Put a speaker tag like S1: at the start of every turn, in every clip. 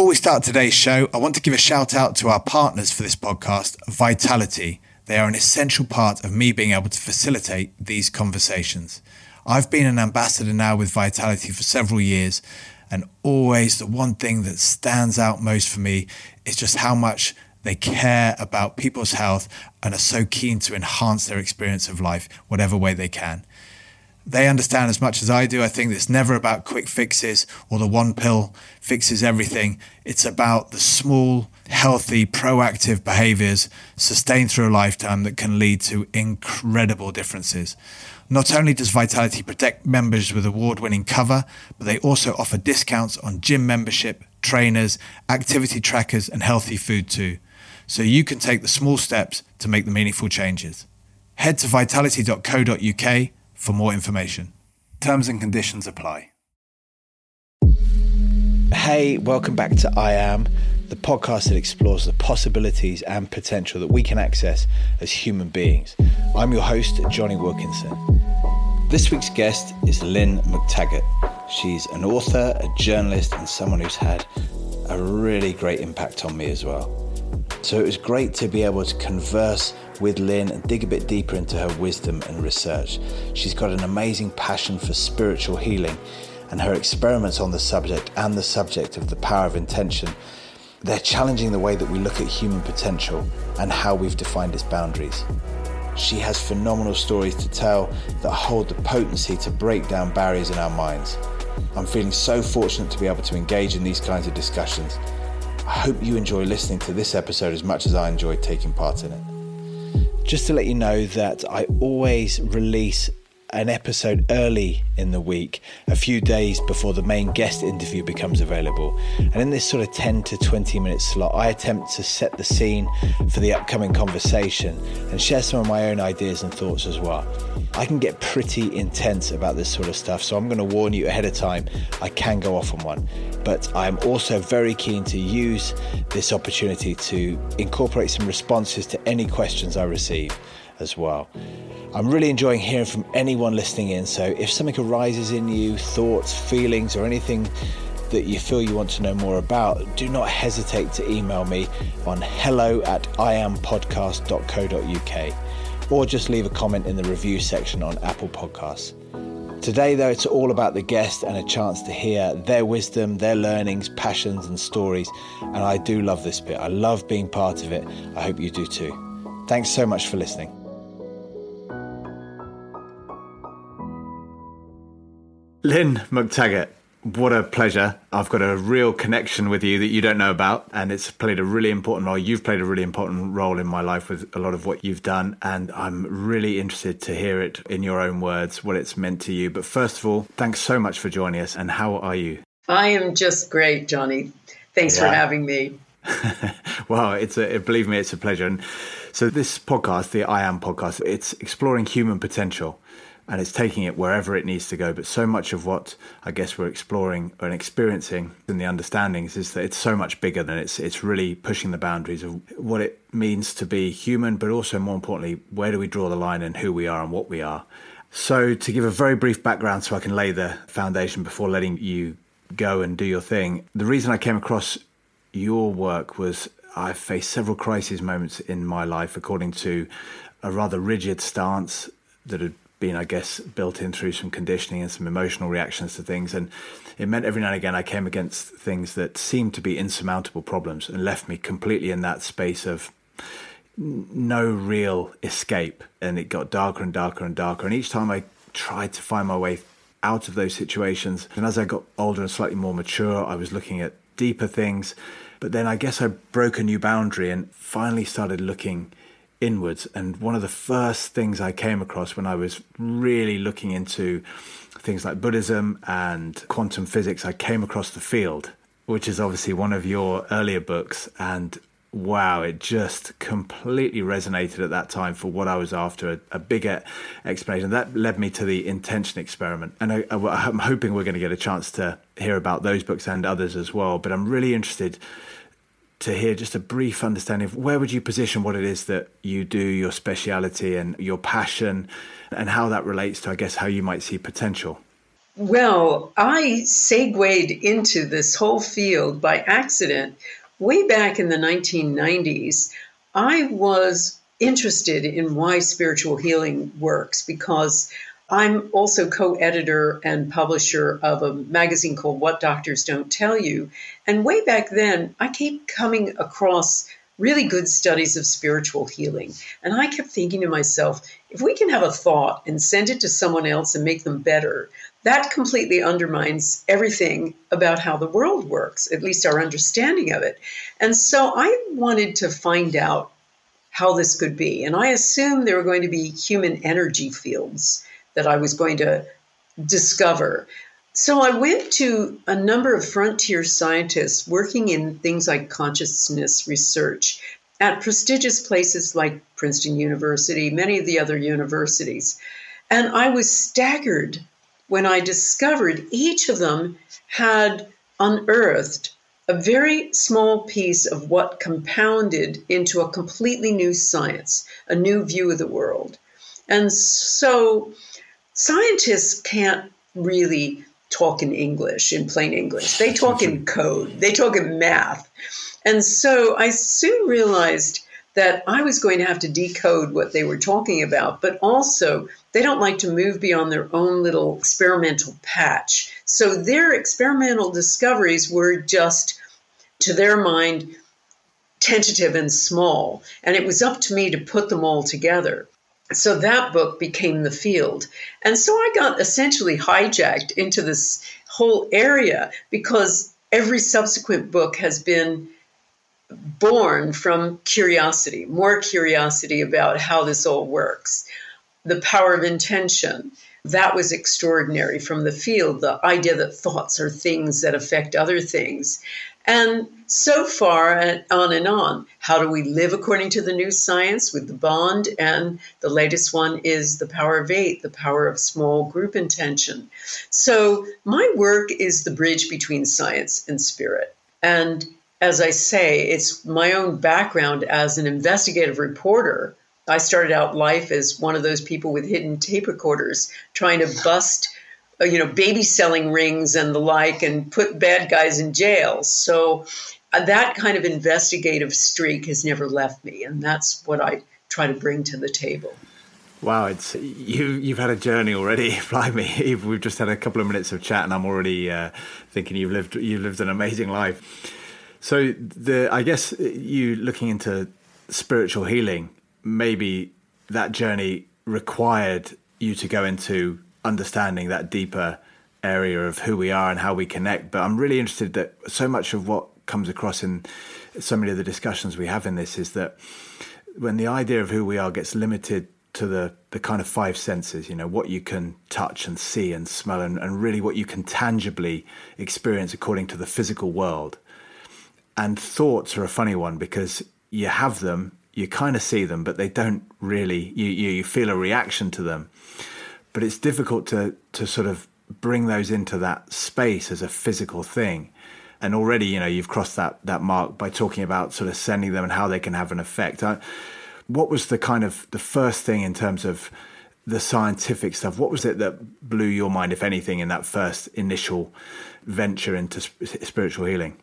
S1: Before we start today's show, I want to give a shout out to our partners for this podcast, Vitality. They are an essential part of me being able to facilitate these conversations. I've been an ambassador now with Vitality for several years, and always the one thing that stands out most for me is just how much they care about people's health and are so keen to enhance their experience of life, whatever way they can. They understand as much as I do. I think it's never about quick fixes or the one pill fixes everything. It's about the small, healthy, proactive behaviors sustained through a lifetime that can lead to incredible differences. Not only does Vitality protect members with award winning cover, but they also offer discounts on gym membership, trainers, activity trackers, and healthy food too. So you can take the small steps to make the meaningful changes. Head to vitality.co.uk for more information. Terms and conditions apply. Hey, welcome back to I Am, the podcast that explores the possibilities and potential that we can access as human beings. I'm your host, Jonny Wilkinson. This week's guest is Lynne McTaggart. She's an author, a journalist, and someone who's had a really great impact on me as well. So it was great to be able to converse with Lynne and dig a bit deeper into her wisdom and research. She's got an amazing passion for spiritual healing, and her experiments on the subject and the subject of the power of intention. They're challenging the way that we look at human potential and how we've defined its boundaries. She has phenomenal stories to tell that hold the potency to break down barriers in our minds. I'm feeling so fortunate to be able to engage in these kinds of discussions I hope you enjoy listening to this episode as much as I enjoyed taking part in it. Just to let you know that I always release an episode early in the week, a few days before the main guest interview becomes available. And in this sort of 10 to 20 minute slot, I attempt to set the scene for the upcoming conversation and share some of my own ideas and thoughts as well. I can get pretty intense about this sort of stuff, so I'm going to warn you ahead of time, I can go off on one. But I'm also very keen to use this opportunity to incorporate some responses to any questions I receive as well. I'm really enjoying hearing from anyone listening in. So if something arises in you, thoughts, feelings, or anything that you feel you want to know more about, do not hesitate to email me on hello at iampodcast.co.uk or just leave a comment in the review section on Apple Podcasts. Today, though, it's all about the guest and a chance to hear their wisdom, their learnings, passions, and stories. And I do love this bit. I love being part of it. I hope you do too. Thanks so much for listening. Lynne McTaggart, what a pleasure. I've got a real connection with you that you don't know about, and it's played a really important role. You've played a really important role in my life with a lot of what you've done, and I'm really interested to hear it in your own words, what it's meant to you. But first of all, thanks so much for joining us, and how are you?
S2: I am just great, Jonny. Thanks yeah. for having me.
S1: well, it's a believe me, it's a pleasure. And so this podcast, the I Am podcast, it's exploring human potential and it's taking it wherever it needs to go. But so much of what I guess we're exploring and experiencing in the understandings is that it's so much bigger than it's it's really pushing the boundaries of what it means to be human, but also more importantly, where do we draw the line and who we are and what we are. So to give a very brief background so I can lay the foundation before letting you go and do your thing. The reason I came across your work was I've faced several crisis moments in my life according to a rather rigid stance that had been, I guess, built in through some conditioning and some emotional reactions to things. And it meant every now and again I came against things that seemed to be insurmountable problems and left me completely in that space of no real escape. And it got darker and darker and darker. And each time I tried to find my way out of those situations, and as I got older and slightly more mature, I was looking at deeper things. But then I guess I broke a new boundary and finally started looking inwards. And one of the first things I came across when I was really looking into things like Buddhism and quantum physics, I came across The Field, which is obviously one of your earlier books. And wow, it just completely resonated at that time for what I was after a, a bigger explanation. That led me to the intention experiment. And I, am hoping we're going to get a chance to hear about those books and others as well. But I'm really interested to hear just a brief understanding of where would you position what it is that you do, your speciality and your passion, and how that relates to, I guess, how you might see potential.
S2: Well, I segued into this whole field by accident. Way back in the 1990s, I was interested in why spiritual healing works because I'm also co editor and publisher of a magazine called What Doctors Don't Tell You. And way back then, I kept coming across really good studies of spiritual healing. And I kept thinking to myself, if we can have a thought and send it to someone else and make them better, that completely undermines everything about how the world works, at least our understanding of it. And so I wanted to find out how this could be. And I assumed there were going to be human energy fields that I was going to discover. So I went to a number of frontier scientists working in things like consciousness research at prestigious places like Princeton University, many of the other universities. And I was staggered when I discovered each of them had unearthed a very small piece of what compounded into a completely new science, a new view of the world. And so scientists can't really talk in English, in plain English. They talk in code, they talk in math. And so I soon realized that I was going to have to decode what they were talking about, but also they don't like to move beyond their own little experimental patch. So their experimental discoveries were just, to their mind, tentative and small. And it was up to me to put them all together so that book became the field. And so I got essentially hijacked into this whole area because every subsequent book has been born from curiosity, more curiosity about how this all works. The power of intention. That was extraordinary from the field, the idea that thoughts are things that affect other things. And so far, on and on. How do we live according to the new science with the bond? And the latest one is the power of eight, the power of small group intention. So, my work is the bridge between science and spirit. And as I say, it's my own background as an investigative reporter. I started out life as one of those people with hidden tape recorders trying to bust uh, you know, baby selling rings and the like and put bad guys in jail. So uh, that kind of investigative streak has never left me. And that's what I try to bring to the table.
S1: Wow, it's you. You've had a journey already. Fly me. We've just had a couple of minutes of chat, and I'm already uh, thinking you've lived you've lived an amazing life. So the I guess you looking into spiritual healing, maybe that journey required you to go into understanding that deeper area of who we are and how we connect. But I'm really interested that so much of what comes across in so many of the discussions we have in this is that when the idea of who we are gets limited to the the kind of five senses, you know, what you can touch and see and smell and, and really what you can tangibly experience according to the physical world. And thoughts are a funny one because you have them, you kind of see them, but they don't really you, you, you feel a reaction to them but it's difficult to to sort of bring those into that space as a physical thing. And already, you know, you've crossed that that mark by talking about sort of sending them and how they can have an effect. I, what was the kind of the first thing in terms of the scientific stuff? What was it that blew your mind, if anything, in that first initial venture into spiritual healing?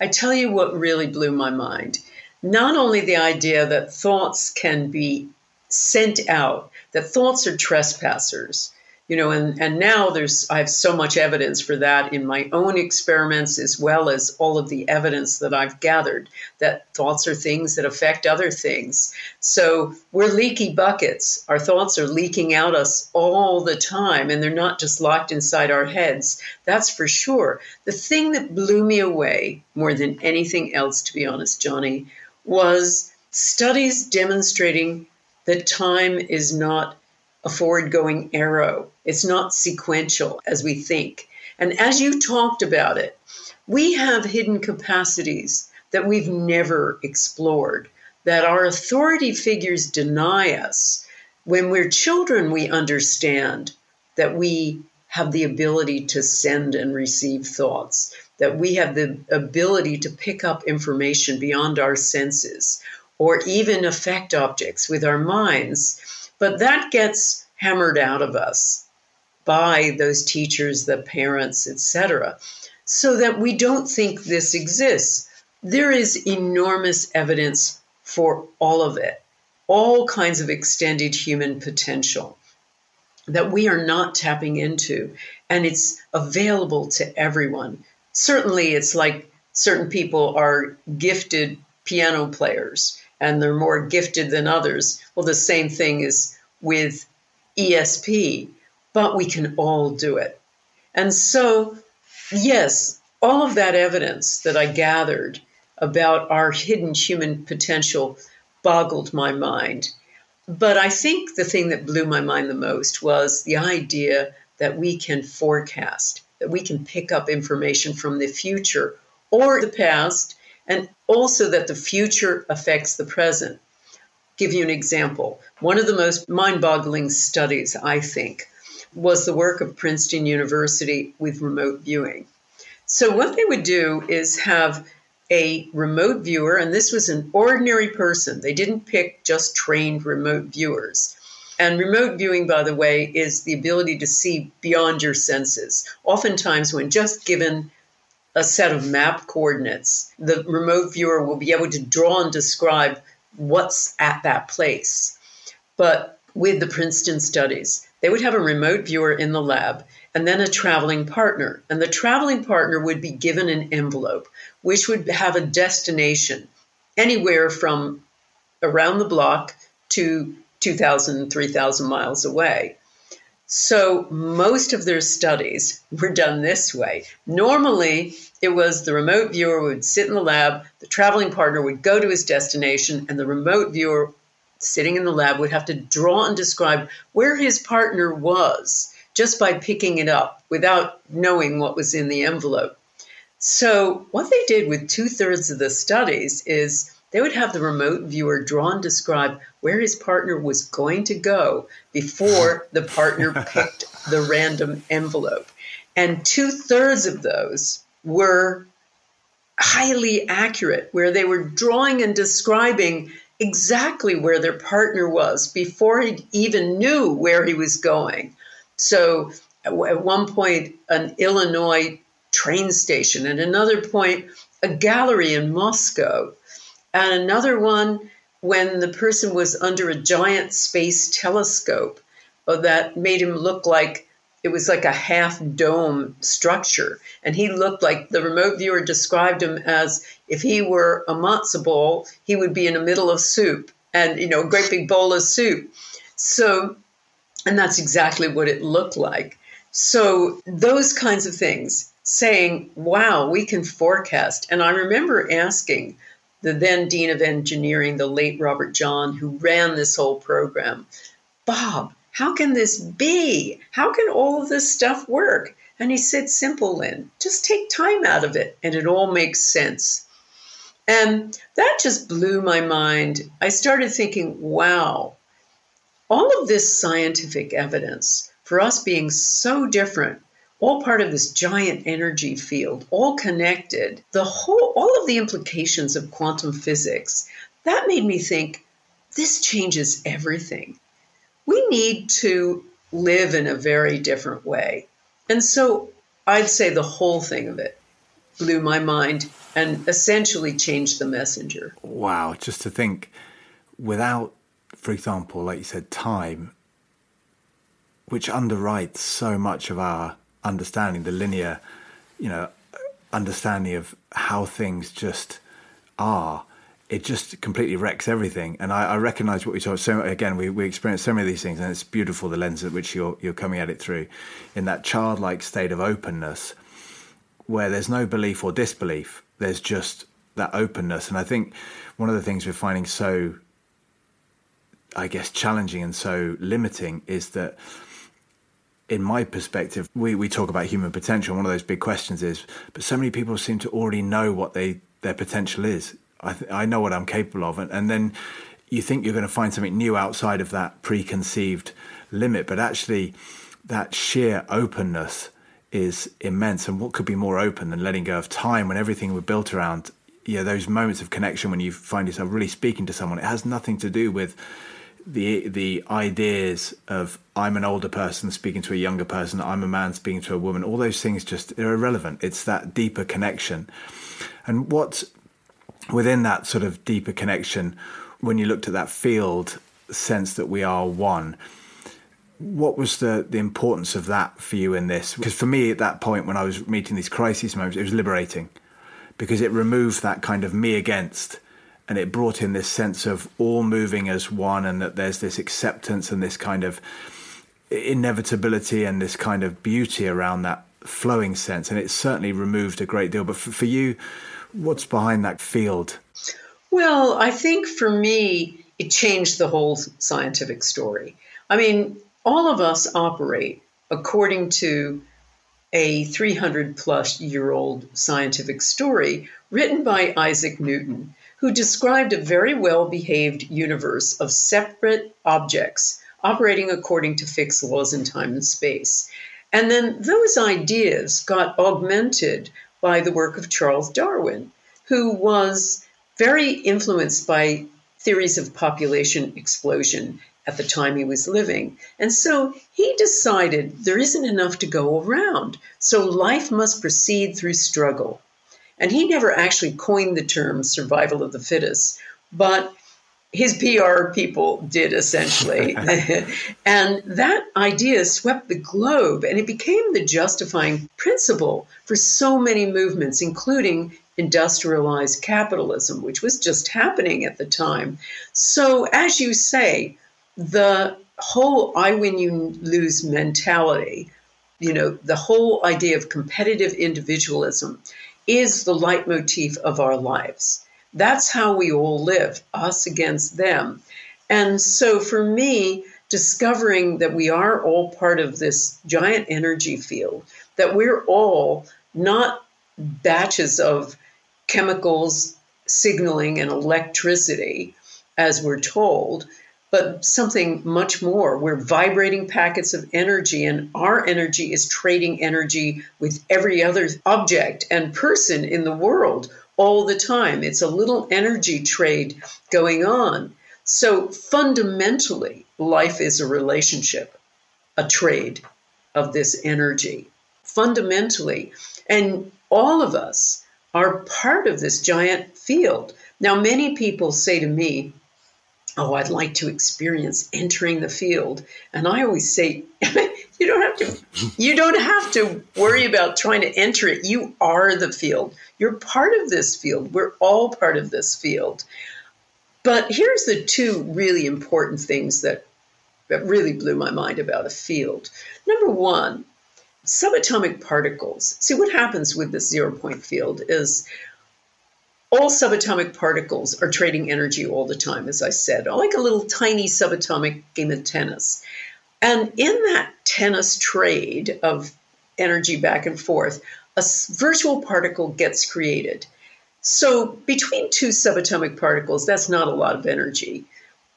S2: I tell you what really blew my mind. Not only the idea that thoughts can be sent out that thoughts are trespassers you know and and now there's i have so much evidence for that in my own experiments as well as all of the evidence that i've gathered that thoughts are things that affect other things. So we're leaky buckets. Our thoughts are leaking out us all the time and they're not just locked inside our heads that's for sure. The thing that blew me away more than anything else to be honest jonny was studies demonstrating that time is not a forward going arrow, it's not sequential as we think. And as you talked about it, we have hidden capacities that we've never explored, that our authority figures deny us. When we're children, we understand that we have the ability to send and receive thoughts, that we have the ability to pick up information beyond our senses or even affect objects with our minds. But that gets hammered out of us by those teachers, the parents, etc., so that we don't think this exists. There is enormous evidence for all of it, all kinds of extended human potential that we are not tapping into, and it's available to everyone. Certainly, it's like certain people are gifted piano players and they're more gifted than others. Well, the same thing is with ESP, but we can all do it. And so, yes, all of that evidence that I gathered about our hidden human potential boggled my mind. But I think the thing that blew my mind the most was the idea that we can forecast, that we can pick up information from the future or the past, and also that the future affects the present. Give you an example. One of the most mind boggling studies, I think, was the work of Princeton University with remote viewing. So, what they would do is have a remote viewer, and this was an ordinary person. They didn't pick just trained remote viewers. And remote viewing, by the way, is the ability to see beyond your senses. Oftentimes, when just given a set of map coordinates, the remote viewer will be able to draw and describe what's at that place. But with the Princeton studies, they would have a remote viewer in the lab and then a traveling partner. And the traveling partner would be given an envelope, which would have a destination anywhere from around the block to 2,000, 3,000 miles away. So most of their studies were done this way. Normally, it was the remote viewer would sit in the lab, the traveling partner would go to his destination, and the remote viewer sitting in the lab would have to draw and describe where his partner was just by picking it up without knowing what was in the envelope. So, what they did with two thirds of the studies is they would have the remote viewer draw and describe where his partner was going to go before the partner picked the random envelope. And two thirds of those were highly accurate, where they were drawing and describing exactly where their partner was before he even knew where he was going. So at one point, an Illinois train station, at another point, a gallery in Moscow and another one when the person was under a giant space telescope that made him look like it was like a half dome structure. And he looked like the remote viewer described him as if he were a matzo ball, he would be in the middle of soup and, you know, a great big bowl of soup. So, and that's exactly what it looked like. So, those kinds of things, saying, wow, we can forecast. And I remember asking the then Dean of Engineering, the late Robert Jahn, who ran this whole program. Bob, how can this be? How can all of this stuff work? And he said, Simple, Lynne, just take time out of it and it all makes sense. And that just blew my mind. I started thinking, wow, all of this scientific evidence for us being so different all part of this giant energy field, all connected. The whole, all of the implications of quantum physics, that made me think this changes everything. Need to live in a very different way. And so I'd say the whole thing of it blew my mind and essentially changed the messenger.
S1: Wow, just to think without, for example, like you said, time, which underwrites so much of our understanding, the linear, you know, understanding of how things just are, it just completely wrecks everything. And I, I recognize what we talk. So again, we, we experience so many of these things, and it's beautiful the lens at which you're you're coming at it through, in that childlike state of openness, where there's no belief or disbelief. There's just that openness. And I think one of the things we're finding so, I guess, challenging and so limiting is that in my perspective, we, we talk about human potential. One of those big questions is, but so many people seem to already know what they their potential is. I th- I know what I'm capable of, and, and then you think you're going to find something new outside of that preconceived limit, but actually, that sheer openness is immense. And what could be more open than letting go of time when everything we're built around? Know, those moments of connection when you find yourself really speaking to someone. It has nothing to do with the the ideas of I'm an older person speaking to a younger person, I'm a man speaking to a woman, all those things just they're irrelevant. It's that deeper connection. And what within that sort of deeper connection, when you looked at that field sense that we are one, what was the, the importance of that for you in this? Because for me, at that point, when I was meeting these crisis moments, it was liberating because it removed that kind of me against and it brought in this sense of all moving as one and that there's this acceptance and this kind of inevitability and this kind of beauty around that flowing sense. And it certainly removed a great deal. But for, for you, what's behind that field?
S2: Well, I think for me, it changed the whole scientific story. I mean, all of us operate according to a 300 plus year old scientific story written by Isaac Newton, who described a very well behaved universe of separate objects operating according to fixed laws in time and space. And then those ideas got augmented by the work of Charles Darwin, who was very influenced by theories of population explosion at the time he was living. And so he decided there isn't enough to go around. So life must proceed through struggle. And he never actually coined the term survival of the fittest, but his PR people did essentially. and that idea swept the globe and it became the justifying principle for so many movements, including industrialized capitalism, which was just happening at the time. So, as you say, the whole I win, you lose mentality, you know, the whole idea of competitive individualism is the leitmotif of our lives. That's how we all live, us against them. And so for me, discovering that we are all part of this giant energy field, that we're all not batches of chemicals signaling and electricity, as we're told, but something much more. We're vibrating packets of energy, and our energy is trading energy with every other object and person in the world all the time. It's a little energy trade going on. So fundamentally, life is a relationship, a trade of this energy. Fundamentally. And all of us are part of this giant field. Now, many people say to me, oh, I'd like to experience entering the field. And I always say, you don't have to you don't have to worry about trying to enter it. You are the field. You're part of this field. We're all part of this field. But here's the two really important things that, that really blew my mind about a field. Number one, subatomic particles. See, what happens with this zero point field is all subatomic particles are trading energy all the time, as I said, like a little tiny subatomic game of tennis. And in that tennis trade of energy back and forth, a virtual particle gets created. So between two subatomic particles, that's not a lot of energy.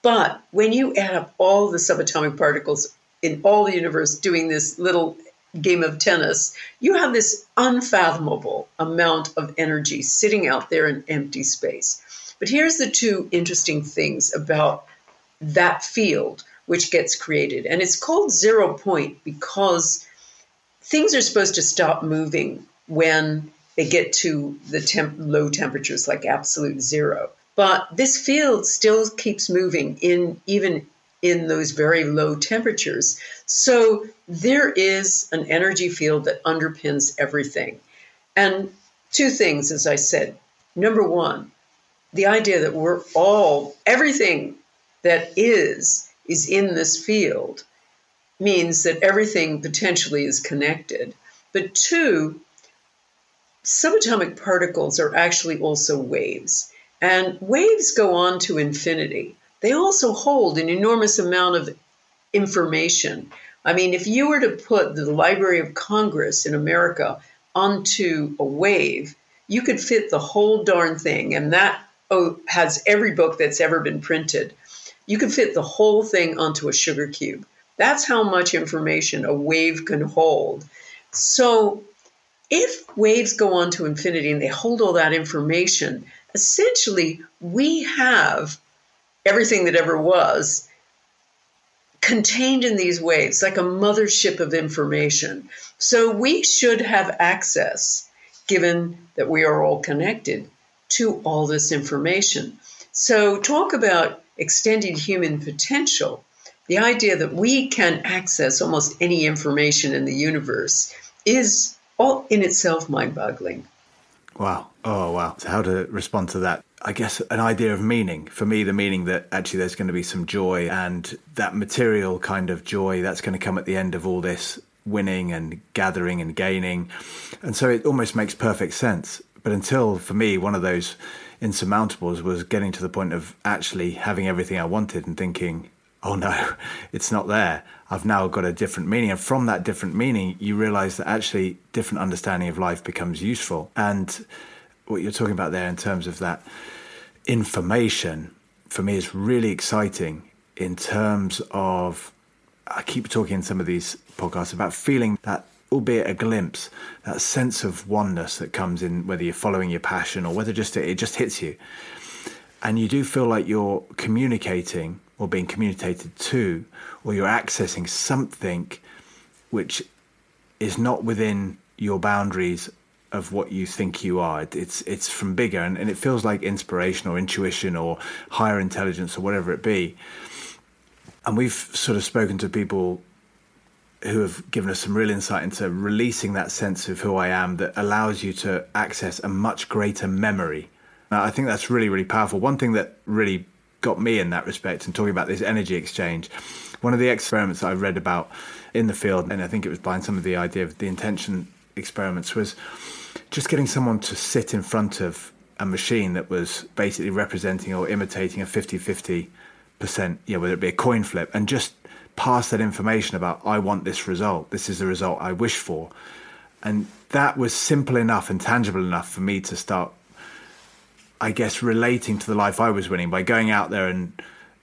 S2: But when you add up all the subatomic particles in all the universe doing this little game of tennis, you have this unfathomable amount of energy sitting out there in empty space. But here's the two interesting things about that field which gets created. And it's called zero point because things are supposed to stop moving when they get to the temp- low temperatures like absolute zero. But this field still keeps moving in even in those very low temperatures. So there is an energy field that underpins everything. And two things, as I said. Number one, the idea that we're all, everything that is, is in this field means that everything potentially is connected. But two, subatomic particles are actually also waves. And waves go on to infinity they also hold an enormous amount of information. I mean, if you were to put the Library of Congress in America onto a wave, you could fit the whole darn thing, and that oh, has every book that's ever been printed. You could fit the whole thing onto a sugar cube. That's how much information a wave can hold. So, if waves go on to infinity and they hold all that information, essentially we have everything that ever was contained in these waves, like a mothership of information. So we should have access, given that we are all connected, to all this information. So, talk about extended human potential. The idea that we can access almost any information in the universe is all in itself mind boggling.
S1: Wow. Oh, wow. So, how to respond to that? I guess an idea of meaning. For me, the meaning that actually there's going to be some joy and that material kind of joy that's going to come at the end of all this winning and gathering and gaining. And so it almost makes perfect sense. But until, for me, one of those insurmountables was getting to the point of actually having everything I wanted and thinking, oh no, it's not there. I've now got a different meaning. And from that different meaning, you realize that actually different understanding of life becomes useful. And what you're talking about there in terms of that information for me is really exciting in terms of I keep talking in some of these podcasts about feeling that albeit a glimpse that sense of oneness that comes in whether you're following your passion or whether just it just hits you and you do feel like you're communicating or being communicated to or you're accessing something which is not within your boundaries of what you think you are. It's it's from bigger, and, and it feels like inspiration or intuition or higher intelligence or whatever it be. And we've sort of spoken to people who have given us some real insight into releasing that sense of who I am that allows you to access a much greater memory. Now, I think that's really, really powerful. One thing that really got me in that respect and talking about this energy exchange, one of the experiments I read about in the field, and I think it was behind some of the idea of the intention experiments, was just getting someone to sit in front of a machine that was basically representing or imitating a 50 50 percent, yeah, whether it be a coin flip, and just pass that information about, I want this result, this is the result I wish for. And that was simple enough and tangible enough for me to start, I guess, relating to the life I was winning by going out there and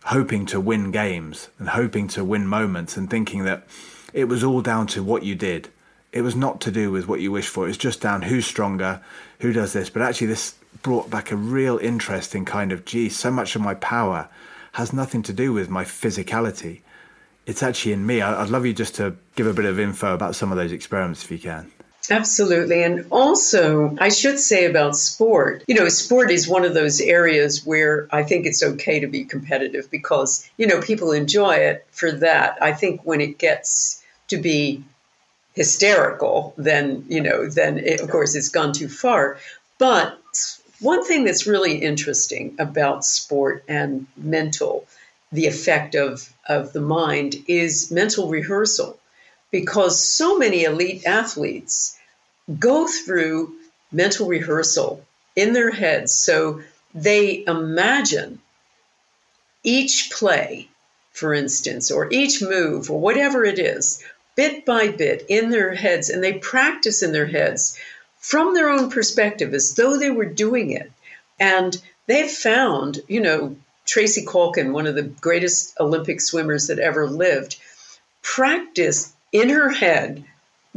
S1: hoping to win games and hoping to win moments and thinking that it was all down to what you did it was not to do with what you wish for. It was just down who's stronger, who does this. But actually, this brought back a real interest in kind of, gee, so much of my power has nothing to do with my physicality. It's actually in me. I'd love you just to give a bit of info about some of those experiments if you can.
S2: Absolutely. And also, I should say about sport, you know, sport is one of those areas where I think it's okay to be competitive because, you know, people enjoy it for that. I think when it gets to be hysterical, then you know, then it, of course it's gone too far. But one thing that's really interesting about sport and mental, the effect of of the mind is mental rehearsal, because so many elite athletes go through mental rehearsal in their heads, so they imagine each play, for instance, or each move, or whatever it is, bit by bit in their heads and they practice in their heads from their own perspective as though they were doing it. And they've found, you know, Tracy Caulkins, one of the greatest Olympic swimmers that ever lived, practiced in her head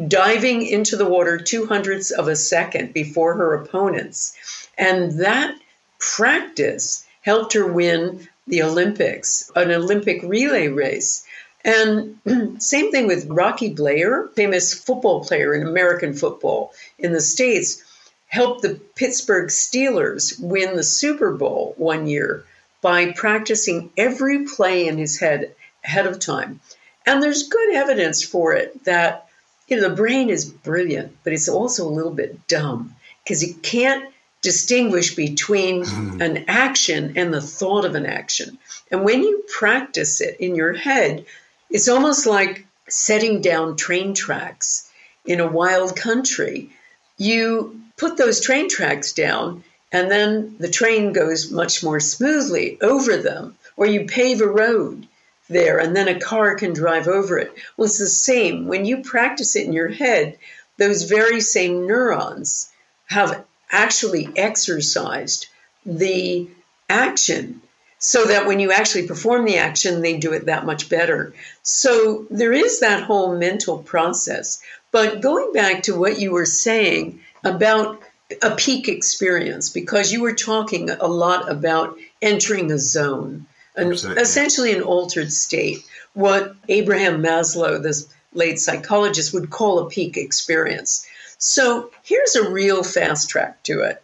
S2: diving into the water two hundredths of a second before her opponents. And that practice helped her win the Olympics, an Olympic relay race. And same thing with Rocky Bleier, famous football player in American football in the States, helped the Pittsburgh Steelers win the Super Bowl one year by practicing every play in his head ahead of time. And there's good evidence for it that you know the brain is brilliant, but it's also a little bit dumb because it can't distinguish between hmm. an action and the thought of an action. And when you practice it in your head, it's almost like setting down train tracks in a wild country. You put those train tracks down, and then the train goes much more smoothly over them, or you pave a road there, and then a car can drive over it. Well, it's the same. When you practice it in your head, those very same neurons have actually exercised the action so that when you actually perform the action, they do it that much better. So there is that whole mental process. But going back to what you were saying about a peak experience, because you were talking a lot about entering a zone an, essentially an altered state, what Abraham Maslow, this late psychologist, would call a peak experience. So here's a real fast track to it.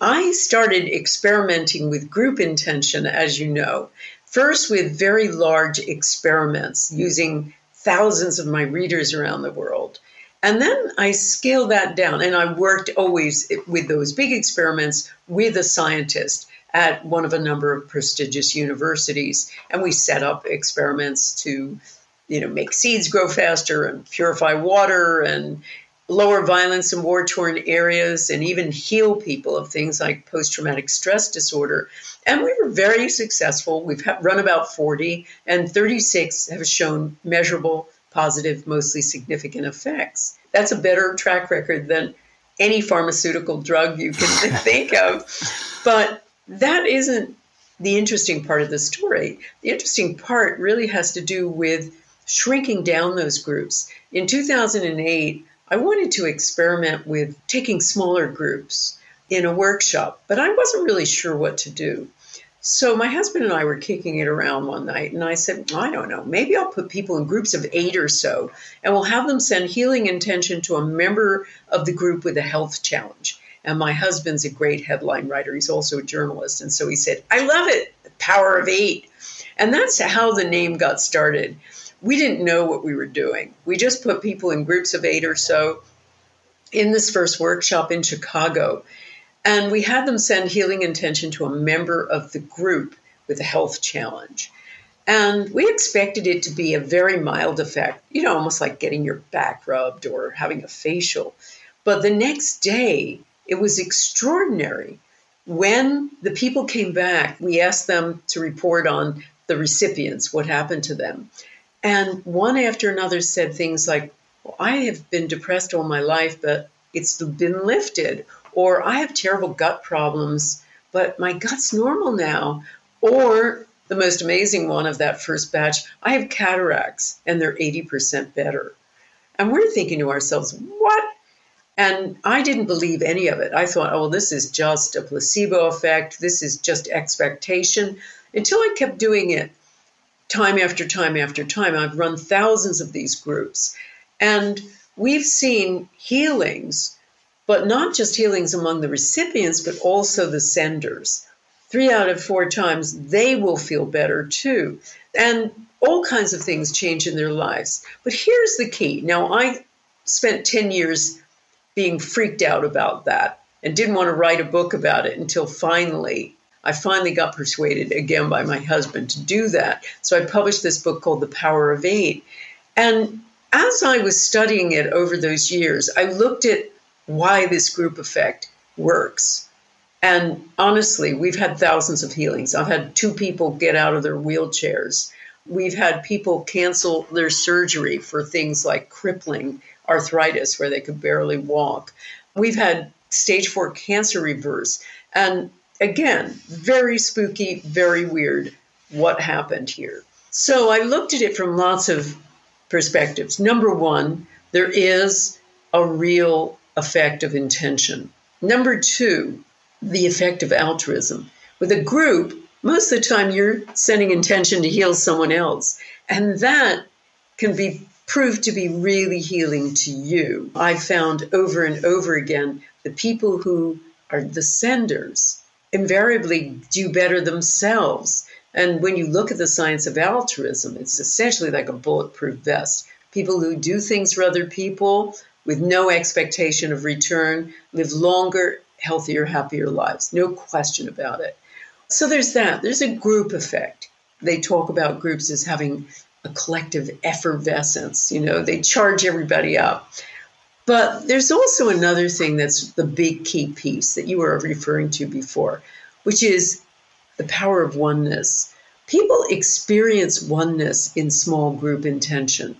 S2: I started experimenting with group intention, as you know, first with very large experiments using thousands of my readers around the world. And then I scaled that down and I worked always with those big experiments with a scientist at one of a number of prestigious universities. And we set up experiments to, you know, make seeds grow faster and purify water and lower violence in war torn areas and even heal people of things like post traumatic stress disorder. And we were very successful. We've run about 40, and 36 have shown measurable, positive, mostly significant effects. That's a better track record than any pharmaceutical drug you can think of. But that isn't the interesting part of the story. The interesting part really has to do with shrinking down those groups. In 2008, I wanted to experiment with taking smaller groups in a workshop, but I wasn't really sure what to do. So my husband and I were kicking it around one night, and I said, I don't know, maybe I'll put people in groups of eight or so, and we'll have them send healing intention to a member of the group with a health challenge. And my husband's a great headline writer. He's also a journalist. And so he said, I love it, the power of eight. And that's how the name got started we didn't know what we were doing. We just put people in groups of eight or so in this first workshop in Chicago. And we had them send healing intention to a member of the group with a health challenge. And we expected it to be a very mild effect, you know, almost like getting your back rubbed or having a facial. But the next day, it was extraordinary. When the people came back, we asked them to report on the recipients, what happened to them. And one after another said things like, well, I have been depressed all my life, but it's been lifted. Or I have terrible gut problems, but my gut's normal now. Or the most amazing one of that first batch, I have cataracts and they're 80% better. And we're thinking to ourselves, what? And I didn't believe any of it. I thought, oh, this is just a placebo effect. This is just expectation. Until I kept doing it time after time after time. I've run thousands of these groups. And we've seen healings, but not just healings among the recipients, but also the senders. Three out of four times, they will feel better too. And all kinds of things change in their lives. But here's the key. Now, I spent 10 years being freaked out about that and didn't want to write a book about it until finally I finally got persuaded again by my husband to do that. So I published this book called The Power of Eight. And as I was studying it over those years, I looked at why this group effect works. And honestly, we've had thousands of healings. I've had two people get out of their wheelchairs. We've had people cancel their surgery for things like crippling arthritis where they could barely walk. We've had stage four cancer reverse. And again, very spooky, very weird. What happened here? So I looked at it from lots of perspectives. Number one, there is a real effect of intention. Number two, the effect of altruism. With a group, most of the time you're sending intention to heal someone else. And that can be proved to be really healing to you. I found over and over again the people who are the senders invariably do better themselves. And when you look at the science of altruism, it's essentially like a bulletproof vest. People who do things for other people with no expectation of return live longer, healthier, happier lives. No question about it. So there's that. There's a group effect. They talk about groups as having a collective effervescence. You know, they charge everybody up. But there's also another thing that's the big key piece that you were referring to before, which is the power of oneness. People experience oneness in small group intention,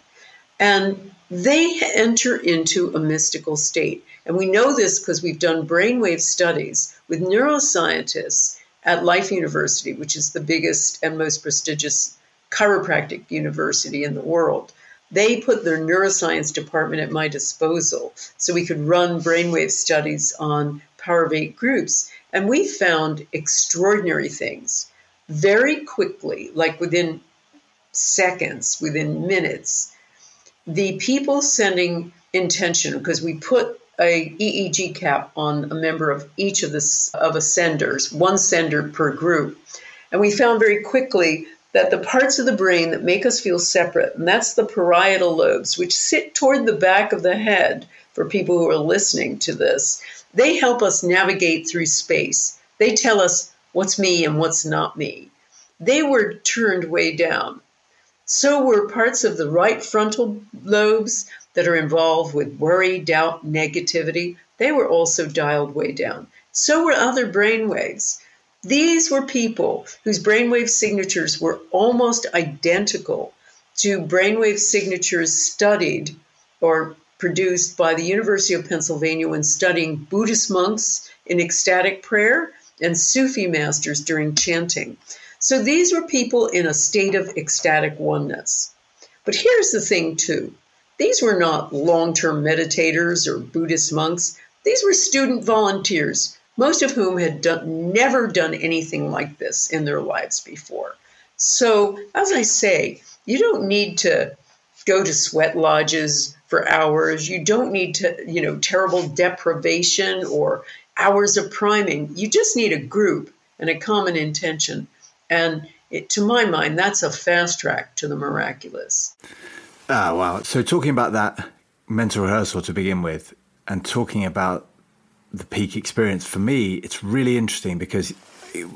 S2: and they enter into a mystical state. And we know this because we've done brainwave studies with neuroscientists at Life University, which is the biggest and most prestigious chiropractic university in the world they put their neuroscience department at my disposal so we could run brainwave studies on eight groups. And we found extraordinary things. very quickly, like within seconds, within minutes, the people sending intention, because we put a EEG cap on a member of each of the of a senders, one sender per group. And we found very quickly that the parts of the brain that make us feel separate, and that's the parietal lobes, which sit toward the back of the head for people who are listening to this, they help us navigate through space. They tell us what's me and what's not me. They were turned way down. So were parts of the right frontal lobes that are involved with worry, doubt, negativity. They were also dialed way down. So were other brain waves. These were people whose brainwave signatures were almost identical to brainwave signatures studied or produced by the University of Pennsylvania when studying Buddhist monks in ecstatic prayer and Sufi masters during chanting. So these were people in a state of ecstatic oneness. But here's the thing, too these were not long term meditators or Buddhist monks, these were student volunteers, most of whom had done, never done anything like this in their lives before. So, as I say, you don't need to go to sweat lodges for hours. You don't need to, you know, terrible deprivation or hours of priming. You just need a group and a common intention. And it, to my mind, that's a fast track to the miraculous.
S1: Ah, wow. So, talking about that mental rehearsal to begin with, and talking about the peak experience, for me, it's really interesting because it,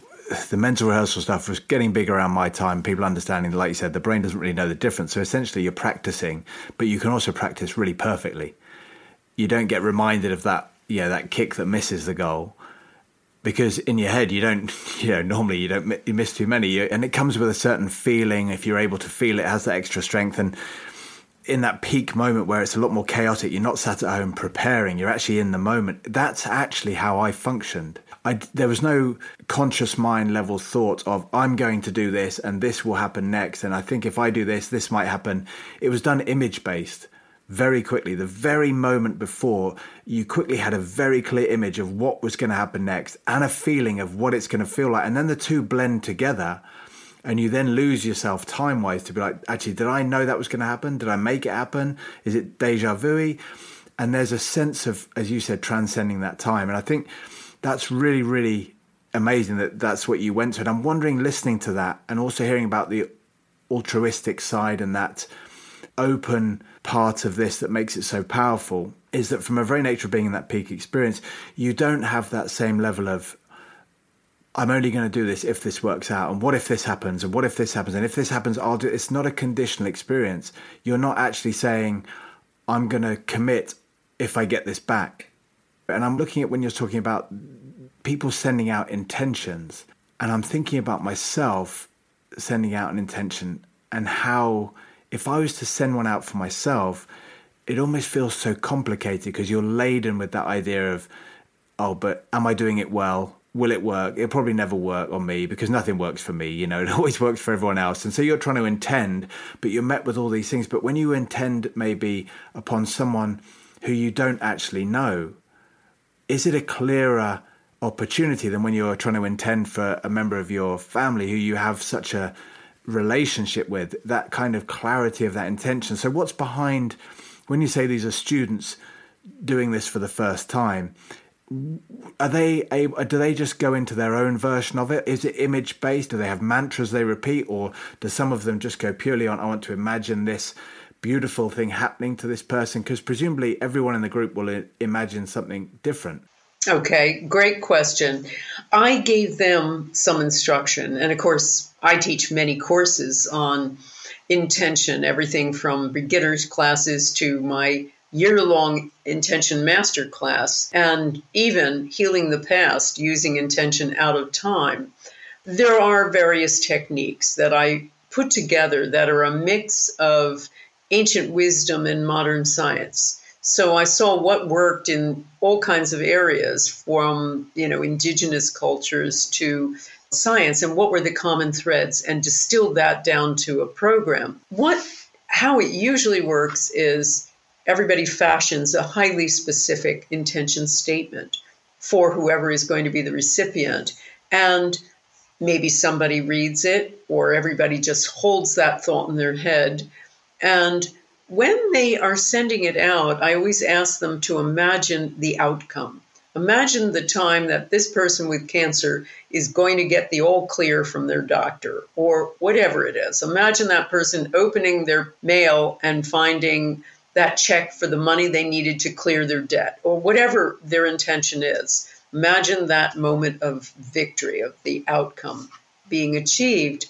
S1: the mental rehearsal stuff was getting big around my time. People understanding, like you said, the brain doesn't really know the difference. So essentially, you're practicing, but you can also practice really perfectly. You don't get reminded of that, yeah, that kick that misses the goal, because in your head you don't, you know, normally you don't you miss too many, and it comes with a certain feeling. If you're able to feel it, it has that extra strength and in that peak moment where it's a lot more chaotic, you're not sat at home preparing, you're actually in the moment. That's actually how I functioned. I, there was no conscious mind level thought of I'm going to do this and this will happen next. And I think if I do this, this might happen. It was done image based very quickly. The very moment before, you quickly had a very clear image of what was going to happen next and a feeling of what it's going to feel like. And then the two blend together. And you then lose yourself time wise to be like, actually, did I know that was going to happen? Did I make it happen? Is it deja vu? And there's a sense of, as you said, transcending that time. And I think that's really, really amazing that that's what you went to. And I'm wondering, listening to that and also hearing about the altruistic side and that open part of this that makes it so powerful is that from a very nature of being in that peak experience, you don't have that same level of I'm only going to do this if this works out, and what if this happens, and what if this happens, and if this happens, I'll do. It's not a conditional experience. You're not actually saying, "I'm going to commit if I get this back." And I'm looking at when you're talking about people sending out intentions, and I'm thinking about myself sending out an intention and how, if I was to send one out for myself, it almost feels so complicated because you're laden with that idea of, oh, but am I doing it well? Will it work? It'll probably never work on me because nothing works for me. You know, it always works for everyone else. And so you're trying to intend, but you're met with all these things. But when you intend maybe upon someone who you don't actually know, is it a clearer opportunity than when you're trying to intend for a member of your family who you have such a relationship with that kind of clarity of that intention so what's behind when you say these are students doing this for the first time are they able do they just go into their own version of it is it image based do they have mantras they repeat or do some of them just go purely on i want to imagine this beautiful thing happening to this person? Because presumably everyone in the group will imagine something different.
S2: Okay, great question. I gave them some instruction. And of course, I teach many courses on intention, everything from beginners classes to my year long intention master class, and even healing the past using intention out of time. There are various techniques that I put together that are a mix of ancient wisdom and modern science. So I saw what worked in all kinds of areas from, you know, indigenous cultures to science and what were the common threads and distilled that down to a program. What how it usually works is everybody fashions a highly specific intention statement for whoever is going to be the recipient and maybe somebody reads it or everybody just holds that thought in their head. And when they are sending it out, I always ask them to imagine the outcome. Imagine the time that this person with cancer is going to get the all clear from their doctor or whatever it is. Imagine that person opening their mail and finding that check for the money they needed to clear their debt or whatever their intention is. Imagine that moment of victory, of the outcome being achieved.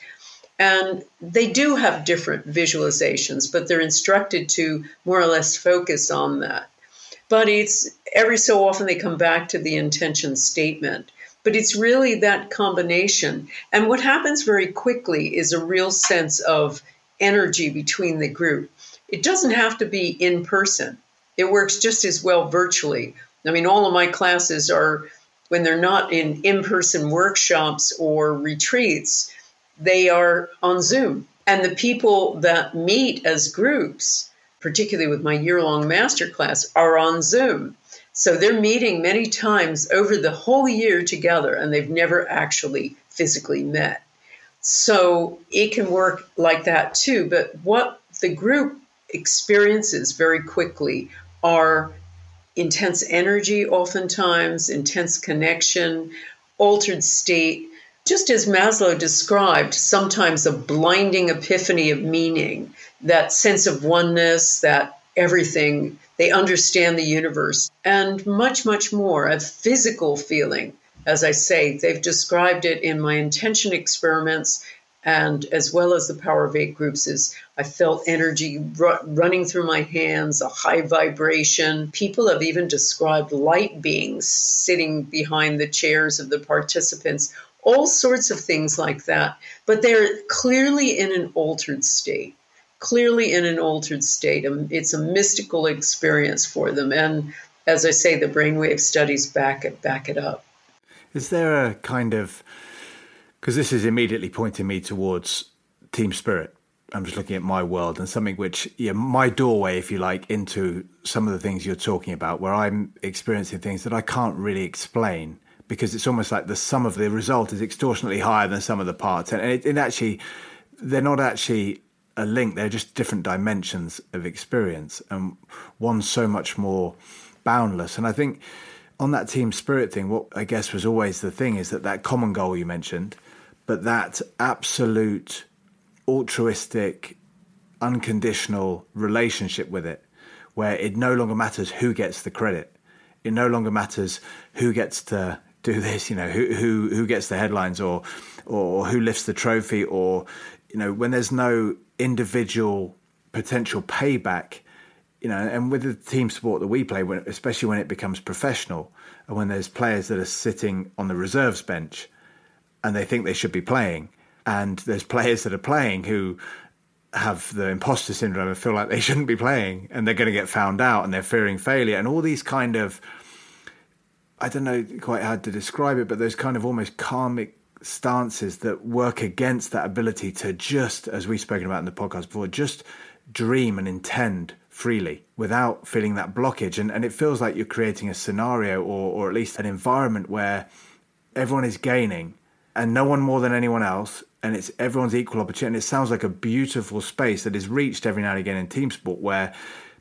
S2: And they do have different visualizations, but they're instructed to more or less focus on that. But it's every so often they come back to the intention statement. But it's really that combination. And what happens very quickly is a real sense of energy between the group. It doesn't have to be in person, it works just as well virtually. I mean, all of my classes are, when they're not in in person workshops or retreats, they are on Zoom. And the people that meet as groups, particularly with my year long masterclass, are on Zoom. So they're meeting many times over the whole year together, and they've never actually physically met. So it can work like that too. But what the group experiences very quickly are intense energy, oftentimes, intense connection, altered state. Just as Maslow described, sometimes a blinding epiphany of meaning, that sense of oneness, that everything, they understand the universe, and much, much more, a physical feeling. As I say, they've described it in my intention experiments and as well as the power of eight groups is i felt energy running through my hands a high vibration people have even described light beings sitting behind the chairs of the participants all sorts of things like that but they're clearly in an altered state clearly in an altered state. Um, it's a mystical experience for them. And as i say the brainwave studies back it back it up.
S1: Is there a kind of because this is immediately pointing me towards team spirit. I'm just looking at my world and something which, yeah, my doorway, if you like, into some of the things you're talking about, where I'm experiencing things that I can't really explain because it's almost like the sum of the result is extortionately higher than some of the parts. And it, it actually, they're not actually a link, they're just different dimensions of experience. And one's so much more boundless. And I think on that team spirit thing, what I guess was always the thing is that that common goal you mentioned but that absolute altruistic, unconditional relationship with it, where it no longer matters who gets the credit. It no longer matters who gets to do this, you know, who who who gets the headlines or or who lifts the trophy or you know, when there's no individual potential payback, you know, and with the team sport that we play, when, especially when it becomes professional, and when there's players that are sitting on the reserves bench, and they think they should be playing. And there's players that are playing who have the imposter syndrome and feel like they shouldn't be playing and they're going to get found out and they're fearing failure and all these kind of I don't know quite how to describe it, but those kind of almost karmic stances that work against that ability to just, as we've spoken about in the podcast before, just dream and intend freely without feeling that blockage. And, and it feels like you're creating a scenario or, or at least an environment where everyone is gaining and no one more than anyone else, and it's everyone's equal opportunity. And it sounds like a beautiful space that is reached every now and again in team sport where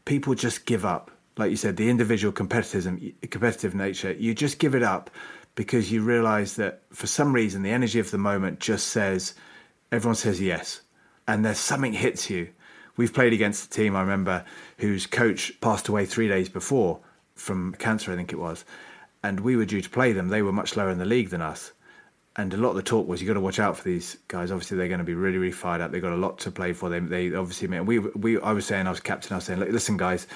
S1: people just give up. Like you said, the individual competitism, competitive nature, you just give it up because you realize that for some reason the energy of the moment just says, everyone says yes, and there's something hits you. We've played against a team I remember whose coach passed away three days before from cancer, I think it was, and we were due to play them. They were much lower in the league than us and a lot of the talk was you've got to watch out for these guys. Obviously, they're going to be really, really fired up. They've got a lot to play for. They, they obviously, we, we, I was saying, I was captain. I was saying, listen, guys,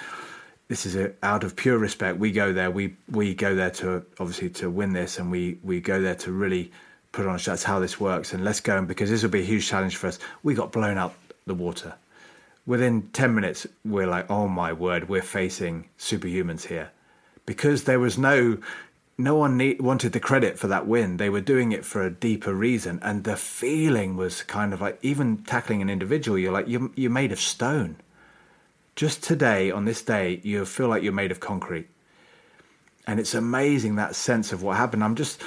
S1: this is a, out of pure respect. We go there. We we go there to obviously to win this, and we we go there to really put on. That's how this works. And let's go. And because this will be a huge challenge for us, we got blown out the water. Within ten minutes, we're like, oh my word, we're facing superhumans here, because there was no no one need, wanted the credit for that win. They were doing it for a deeper reason, and the feeling was kind of like even tackling an individual. You're like you're you're made of stone. Just today, on this day, you feel like you're made of concrete, and it's amazing that sense of what happened. I'm just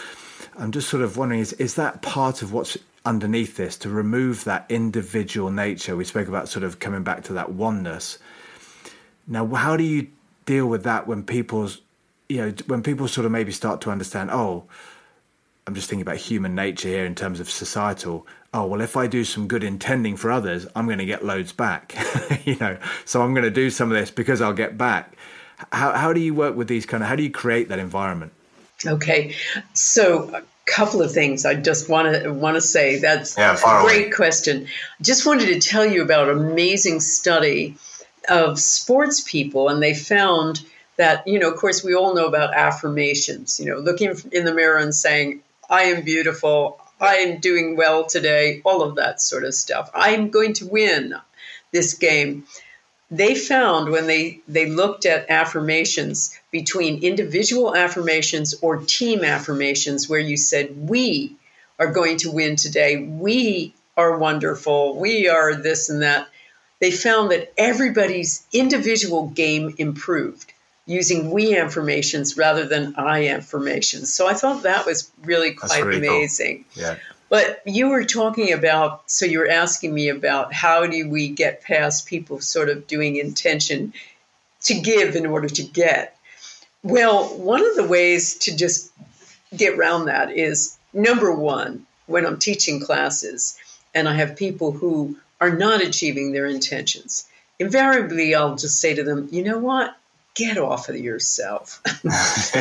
S1: I'm just sort of wondering is, is that part of what's underneath this to remove that individual nature? We spoke about sort of coming back to that oneness. Now, how do you deal with that when people's, you know, when people sort of maybe start to understand, oh, I'm just thinking about human nature here in terms of societal. Oh, well, if I do some good intending for others, I'm going to get loads back, you know, so I'm going to do some of this because I'll get back. How, how do you work with these kind of, how do you create that environment?
S2: Okay. So, a couple of things I just want to want to say. That's yeah, a great away. question. Just wanted to tell you about an amazing study of sports people, and they found that, you know, of course, we all know about affirmations, you know, looking in the mirror and saying, I am beautiful, I am doing well today, all of that sort of stuff. I'm going to win this game. They found when they, they looked at affirmations between individual affirmations or team affirmations, where you said, We are going to win today, we are wonderful, we are this and that they found that everybody's individual game improved using we affirmations rather than I affirmations. So I thought that was really quite really amazing.
S1: Cool. Yeah.
S2: But you were talking about, so you were asking me about how do we get past people sort of doing intention to give in order to get. Well, one of the ways to just get around that is number one, when I'm teaching classes and I have people who are not achieving their intentions, invariably I'll just say to them, you know what? Get off of yourself.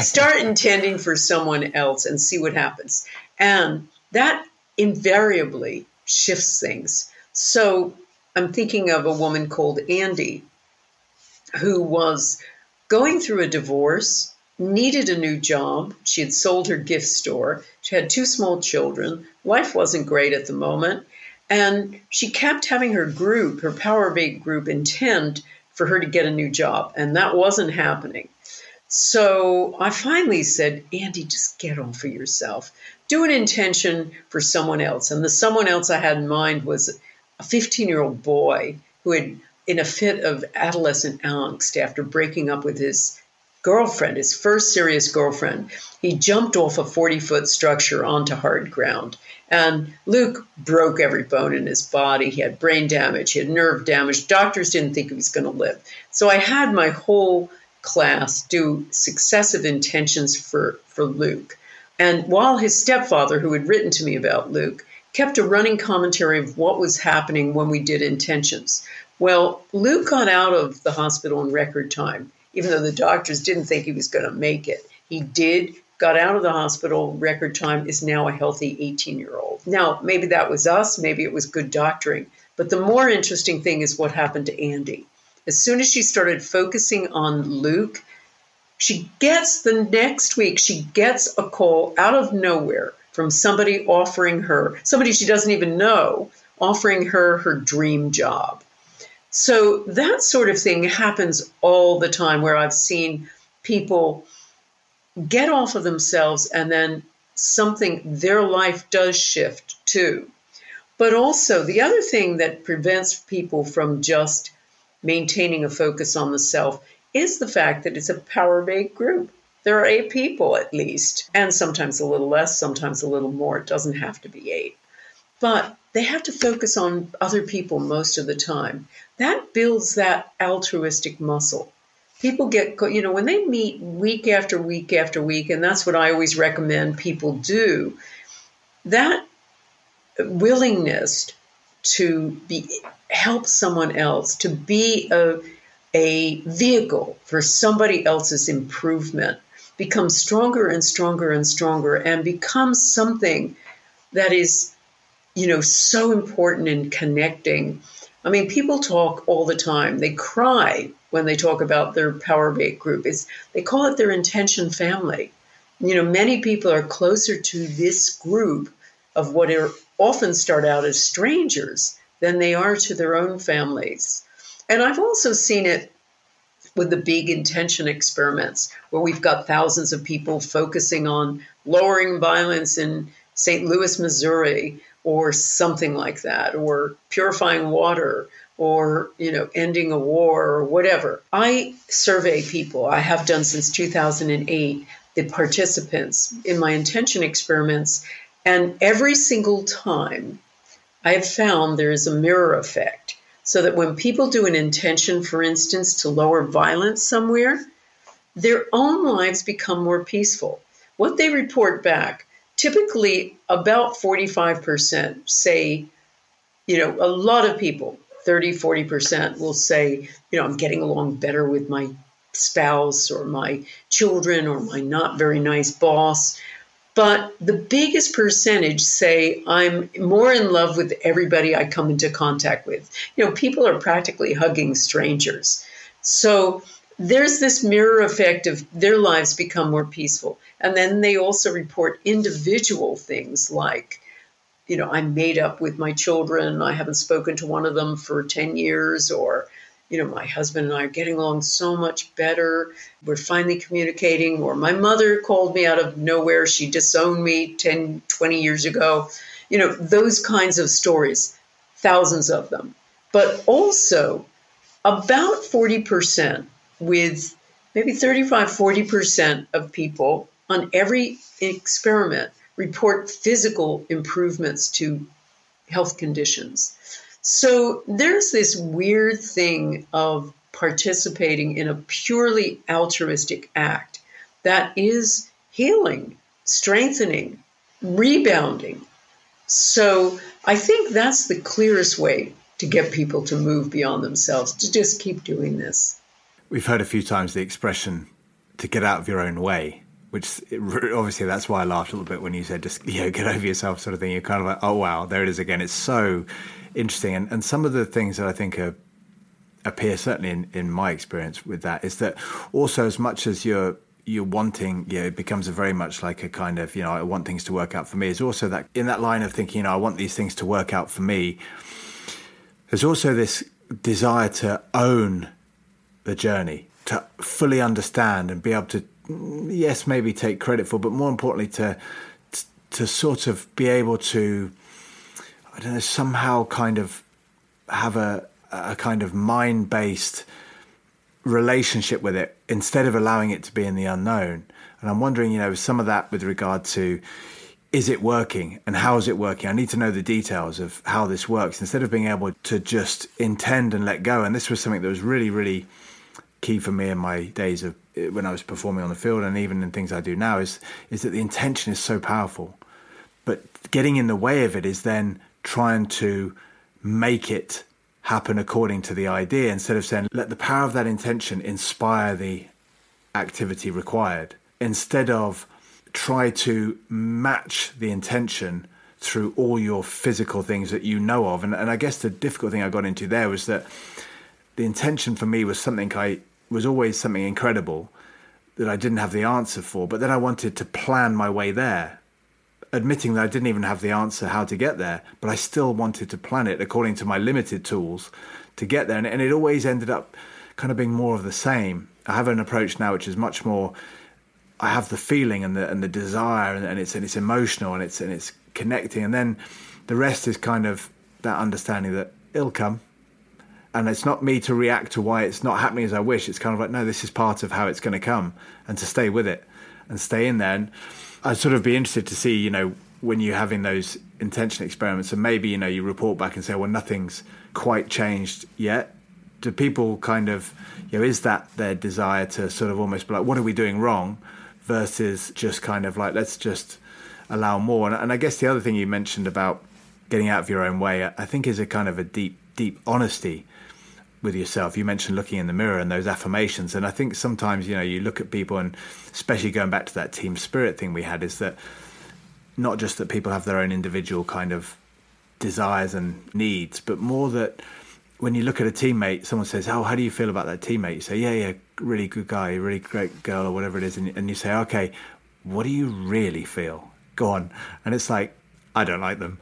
S2: Start intending for someone else and see what happens. And that invariably shifts things. So I'm thinking of a woman called Andy who was going through a divorce, needed a new job. She had sold her gift store. She had two small children. Life wasn't great at the moment. And she kept having her group, her Power Eight group, intend for her to get a new job. And that wasn't happening. So I finally said, Andy, just get for yourself. Do an intention for someone else. And the someone else I had in mind was a 15 year old boy who had, in a fit of adolescent angst after breaking up with his girlfriend, his first serious girlfriend, he jumped off a 40 foot structure onto hard ground. And Luke broke every bone in his body. He had brain damage, he had nerve damage. Doctors didn't think he was going to live. So I had my whole class do successive intentions for, for Luke. And while his stepfather, who had written to me about Luke, kept a running commentary of what was happening when we did intentions. Well, Luke got out of the hospital in record time, even though the doctors didn't think he was going to make it. He did got out of the hospital, record time, is now a healthy 18 year old. Now, maybe that was us, maybe it was good doctoring, but the more interesting thing is what happened to Andy. As soon as she started focusing on Luke, she gets the next week, she gets a call out of nowhere from somebody offering her, somebody she doesn't even know, offering her her dream job. So that sort of thing happens all the time where I've seen people get off of themselves and then something, their life does shift too. But also, the other thing that prevents people from just maintaining a focus on the self is the fact that it's a power of eight group. There are eight people at least, and sometimes a little less, sometimes a little more. It doesn't have to be eight. But they have to focus on other people most of the time. That builds that altruistic muscle people get you know when they meet week after week after week and that's what i always recommend people do that willingness to be help someone else to be a, a vehicle for somebody else's improvement becomes stronger and stronger and stronger and becomes something that is you know so important in connecting i mean people talk all the time they cry when they talk about their Power group is they call it their intention family. You know, many people are closer to this group of what are often start out as strangers than they are to their own families. And I've also seen it with the big intention experiments where we've got thousands of people focusing on lowering violence in St. Louis, Missouri, or something like that, or purifying water, or you know ending a war or whatever i survey people i have done since 2008 the participants in my intention experiments. And every single time I have found there is a mirror effect. So that when people do an intention, for instance, to lower violence somewhere, their own lives become more peaceful. What they report back, typically about 45% say, you know, a lot of people, 30, 40% will say, you know, I'm getting along better with my spouse or my children or my not very nice boss. But the biggest percentage say I'm more in love with everybody I come into contact with. You know, people are practically hugging strangers. So there's this mirror effect of their lives become more peaceful. And then they also report individual things like, you know, I'm made up with my children. I haven't spoken to one of them for 10 years, or you know, my husband and I are getting along so much better. We're finally communicating. Or my mother called me out of nowhere. She disowned me 10, 20 years ago. You know, those kinds of stories, thousands of them. But also, about 40% with maybe 35, 40% of people on every experiment report physical improvements to health conditions. So there's this weird thing of participating in a purely altruistic act that is healing, strengthening, rebounding. So I think that's the clearest way to get people to move beyond themselves, to just keep doing this.
S1: We've heard a few times the expression to get out of your own way, which obviously that's why I laughed a little bit when you said just, you know, get over yourself sort of thing. You're kind of like, oh, wow, there it is again. It's so interesting. And, and some of the things that I think are, appear certainly in, in my experience with that is that also as much as you're you're wanting, yeah, it becomes very much like a kind of, you know, I want things to work out for me. Is also that in that line of thinking, you know, I want these things to work out for me. There's also this desire to own the journey, to fully understand and be able to, yes, maybe take credit for, but more importantly, to to sort of be able to I don't know, somehow kind of have a, a kind of mind based relationship with it instead of allowing it to be in the unknown. And I'm wondering, you know, some of that with regard to is it working and how is it working? I need to know the details of how this works instead of being able to just intend and let go. And this was something that was really, really key for me in my days of eh, when I was performing on the field and even in things I do now is is that the intention is so powerful. But getting in the way of it is then trying to make it happen according to the idea instead of saying, let the power of that intention inspire the activity required, instead of try to match the intention through all your physical things that you know of. And, and I guess the difficult thing I got into there was that the intention for me was something I was always something incredible that I didn't have the answer for, but then I wanted to plan my way there admitting that I didn't even have the answer how to get there, but I still wanted to plan it according to my limited tools to get there. And, and, it always ended up kind of being more of the same. I have an approach now which is much more. I have the feeling and the and the desire, and, and it's and it's emotional, and it's and it's connecting, and then the rest is kind of that understanding that it'll come. And it's not me to react to why it's not happening as I wish. It's kind of like, no, this is part of how it's going to come, and to stay with it and stay in there. And I'd sort of be interested to see, you know, when you're having those intention experiments, and maybe you know you report back and say, well, nothing's quite changed yet. Do people kind of, you know, is that their desire to sort of almost be like, what are we doing wrong, versus just kind of like let's just allow more? And, and I guess the other thing you mentioned about getting out of your own way, I think, is a kind of a deep, deep honesty with yourself. You mentioned looking in the mirror and those affirmations, and I think sometimes you know you look at people, and especially going back to that team spirit thing we had, is that not just that people have their own individual kind of desires and needs, but more that when you look at a teammate, someone says, "Oh, how do you feel about that teammate?" You say, "Yeah, yeah, really good guy, really great girl, or whatever it is," and, and you say, "Okay, what do you really feel?" Go on, and it's like, I don't like them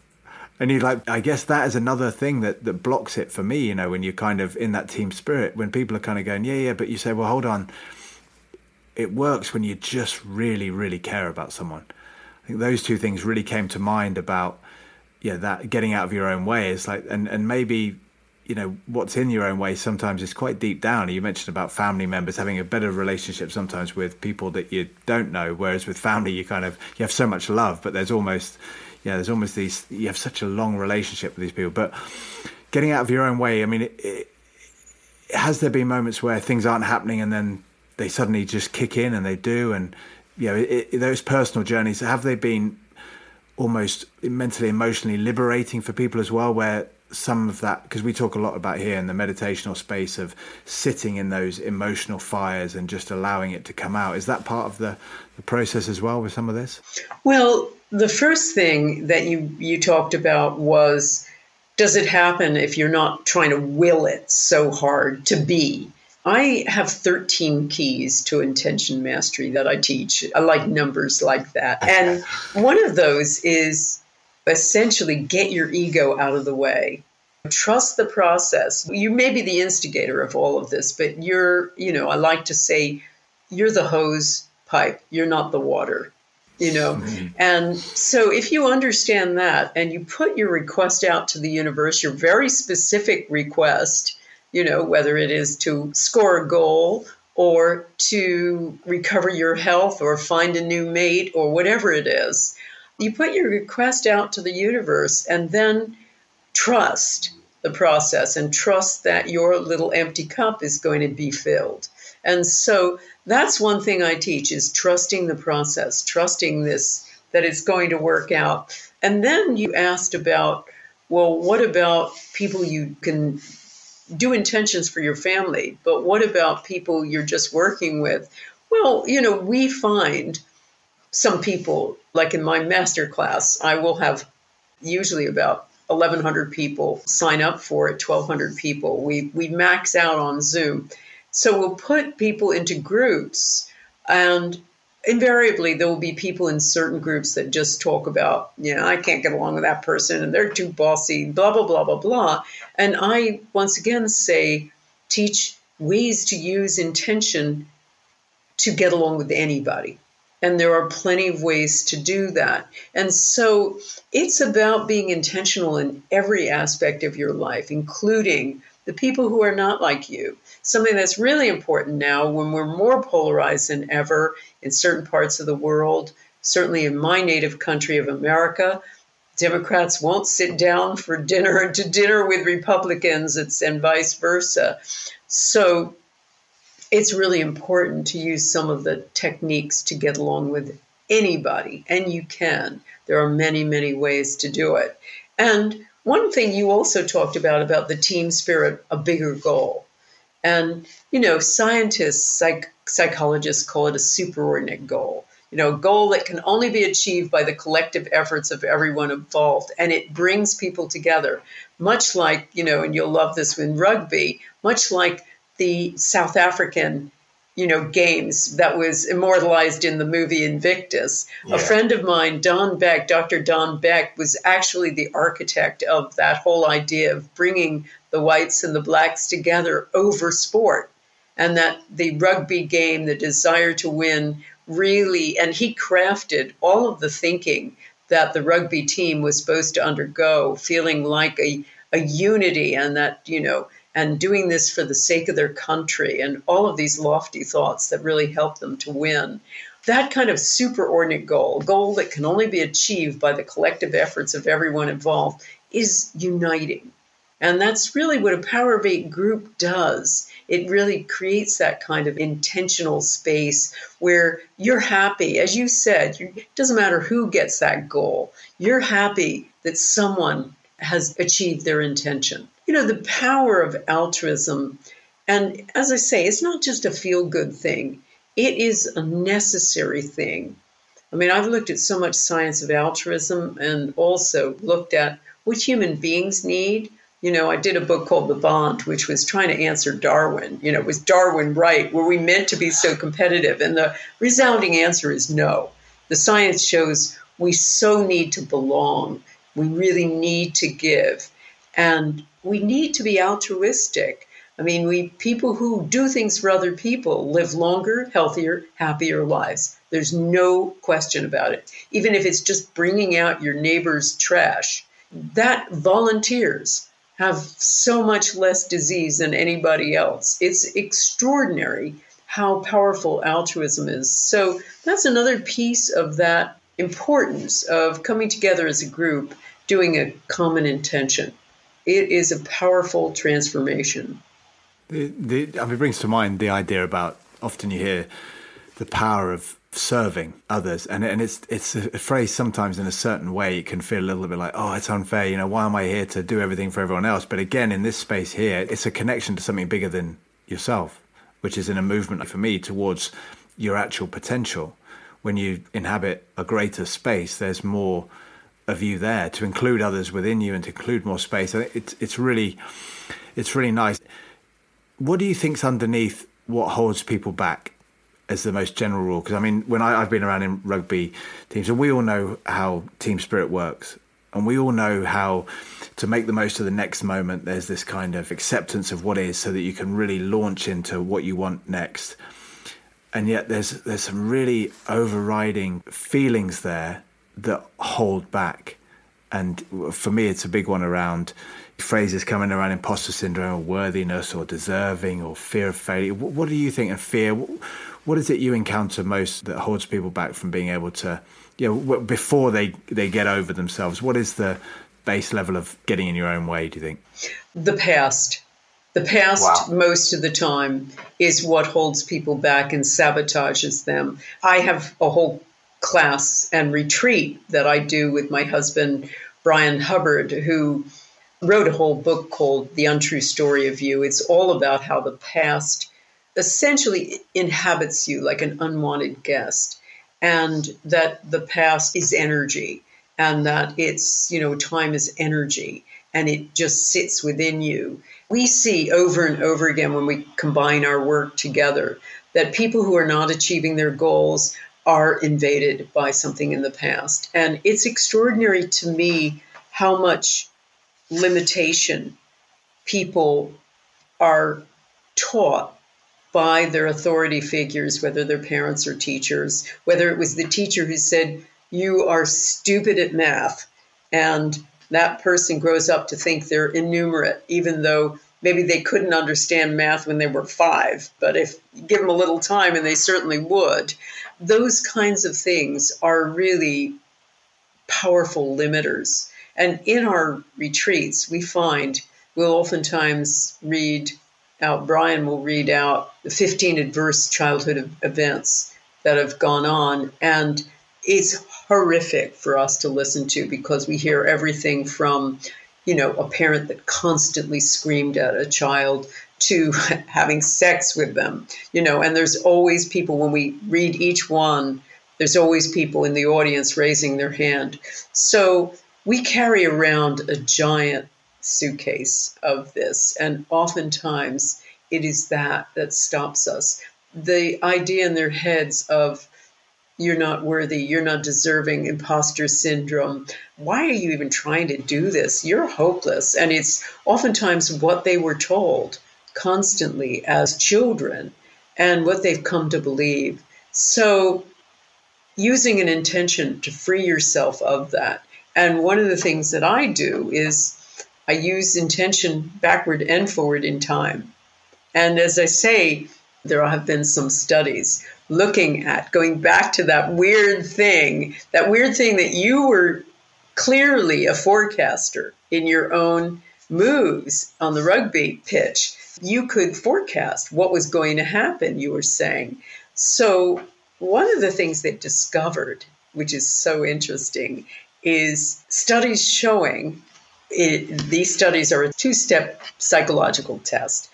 S1: and you like, I guess that is another thing that, that blocks it for me, you know, when you're kind of in that team spirit, when people are kind of going, yeah, yeah, but you say, well, hold on. It works when you just really, really care about someone. I think those two things really came to mind about, yeah, that getting out of your own way is like, and, and maybe you know what's in your own way sometimes is quite deep down. You mentioned about family members having a better relationship sometimes with people that you don't know, whereas with family you kind of you have so much love, but there's almost yeah, there's almost these you have such a long relationship with these people. But getting out of your own way, I mean, it, it, has there been moments where things aren't happening and then they suddenly just kick in and they do, and you know it, those personal journeys have they been almost mentally emotionally liberating for people as well where some of that because we talk a lot about here in the meditational space of sitting in those emotional fires and just allowing it to come out is that part of the, the process as well with some of this
S2: well the first thing that you you talked about was does it happen if you're not trying to will it so hard to be I have 13 keys to intention mastery that I teach. I like numbers like that. And one of those is essentially get your ego out of the way. Trust the process. You may be the instigator of all of this, but you're, you know, I like to say you're the hose pipe, you're not the water, you know. Mm-hmm. And so if you understand that and you put your request out to the universe, your very specific request, you know, whether it is to score a goal or to recover your health or find a new mate or whatever it is. You put your request out to the universe and then trust the process and trust that your little empty cup is going to be filled. And so that's one thing I teach is trusting the process, trusting this that it's going to work out. And then you asked about well, what about people you can do intentions for your family, but what about people you're just working with? Well, you know, we find some people, like in my master class, I will have usually about 1,100 people sign up for it, 1,200 people. We, we max out on Zoom. So we'll put people into groups and invariably there will be people in certain groups that just talk about, you know, I can't get along with that person and they're too bossy, blah, blah, blah, blah, blah. And I once again say, teach ways to use intention to get along with anybody. And there are plenty of ways to do that. And so it's about being intentional in every aspect of your life, including the people who are not like you. Something that's really important now when we're more polarized than ever in certain parts of the world, certainly in my native country of America. Democrats won't sit down for dinner to dinner with Republicans, it's, and vice versa. So it's really important to use some of the techniques to get along with anybody, and you can. There are many, many ways to do it. And one thing you also talked about about the team spirit, a bigger goal. And, you know, scientists, psych- psychologists call it a superordinate goal. You know, a goal that can only be achieved by the collective efforts of everyone involved. And it brings people together, much like, you know, and you'll love this in rugby, much like the South African you know, games that was immortalized in the movie Invictus. Yeah. A friend of mine, Don Beck, Dr. Don Beck, was actually the architect of that whole idea of bringing the whites and the blacks together over sport. And that the rugby game, the desire to win, really, and he crafted all of the thinking that the rugby team was supposed to undergo, feeling like a, a unity and that, you know, and doing this for the sake of their country and all of these lofty thoughts that really help them to win. That kind of superordinate goal, goal that can only be achieved by the collective efforts of everyone involved, is uniting. And that's really what a Power of Eight group does. It really creates that kind of intentional space where you're happy. As you said, it doesn't matter who gets that goal, you're happy that someone has achieved their intention you know, the power of altruism. And as I say, it's not just a feel good thing, it is a necessary thing. I mean, I've looked at so much science of altruism and also looked at what human beings need. You know, I did a book called The Bond, which was trying to answer Darwin. You know, was Darwin right? Were we meant to be so competitive? And the resounding answer is no. The science shows we so need to belong. We really need to give. And we need to be altruistic. I mean, we people who do things for other people live longer, healthier, happier lives. There's no question about it. Even if it's just bringing out your neighbor's trash, that volunteers have so much less disease than anybody else. It's extraordinary how powerful altruism is. So that's another piece of that importance of coming together as a group, doing a common intention. It is a powerful transformation.
S1: The, the, I mean, it brings to mind the idea about often you hear the power of serving others and and it's it's a phrase sometimes in a certain way it can feel a little bit like oh it's unfair you know why am i here to do everything for everyone else but again in this space here it's a connection to something bigger than yourself which is in a movement for me towards your actual potential when you inhabit a greater space there's more of you there to include others within you and to include more space. I think it's it's really it's really nice. What do you think's underneath what holds people back as the most general rule? Because I mean when I, have been around in rugby teams and we all know how team spirit works. And we all know how to make the most of the next moment there's this kind of acceptance of what is so that you can really launch into what you want next. And yet there's there's some really overriding feelings there that hold back and for me it's a big one around phrases coming around imposter syndrome or worthiness or deserving or fear of failure what do you think of fear what is it you encounter most that holds people back from being able to, you know, before they, they get over themselves? What is the base level of getting in your own way, do you think?
S2: The past. The past, wow. most of the time, is what holds people back and sabotages them. I have a whole class and retreat that I do with my husband, Bryan Hubbard, who wrote a whole book called The Untrue Story of You. It's all about how the past essentially inhabits you like an unwanted guest, and that the past is energy, and that it's, you know, time is energy, and it just sits within you. We see over and over again when we combine our work together that people who are not achieving their goals are invaded by something in the past. And it's extraordinary to me how much limitation people are taught by their authority figures, whether they're parents or teachers, whether it was the teacher who said, You are stupid at math, and that person grows up to think they're innumerate, even though maybe they couldn't understand math when they were five. But if you give them a little time, and they certainly would, those kinds of things are really powerful limiters. And in our retreats, we find we'll oftentimes read out, Bryan will read out the 15 adverse childhood events that have gone on. And it's horrific for us to listen to because we hear everything from, you know, a parent that constantly screamed at a child to having sex with them, you know, and there's always people when we read each one, there's always people in the audience raising their hand. So we carry around a giant suitcase of this. And oftentimes it is that that stops us. The idea in their heads of, you're not worthy, you're not deserving, imposter syndrome. Why are you even trying to do this? You're hopeless. And it's oftentimes what they were told constantly as children and what they've come to believe. So, using an intention to free yourself of that. And one of the things that I do is I use intention backward and forward in time. And as I say, there have been some studies looking at going back to that weird thing, that weird thing that you were clearly a forecaster in your own moves on the rugby pitch. You could forecast what was going to happen, you were saying. So, one of the things they've discovered, which is so interesting, is studies showing it, these studies are a two step psychological test.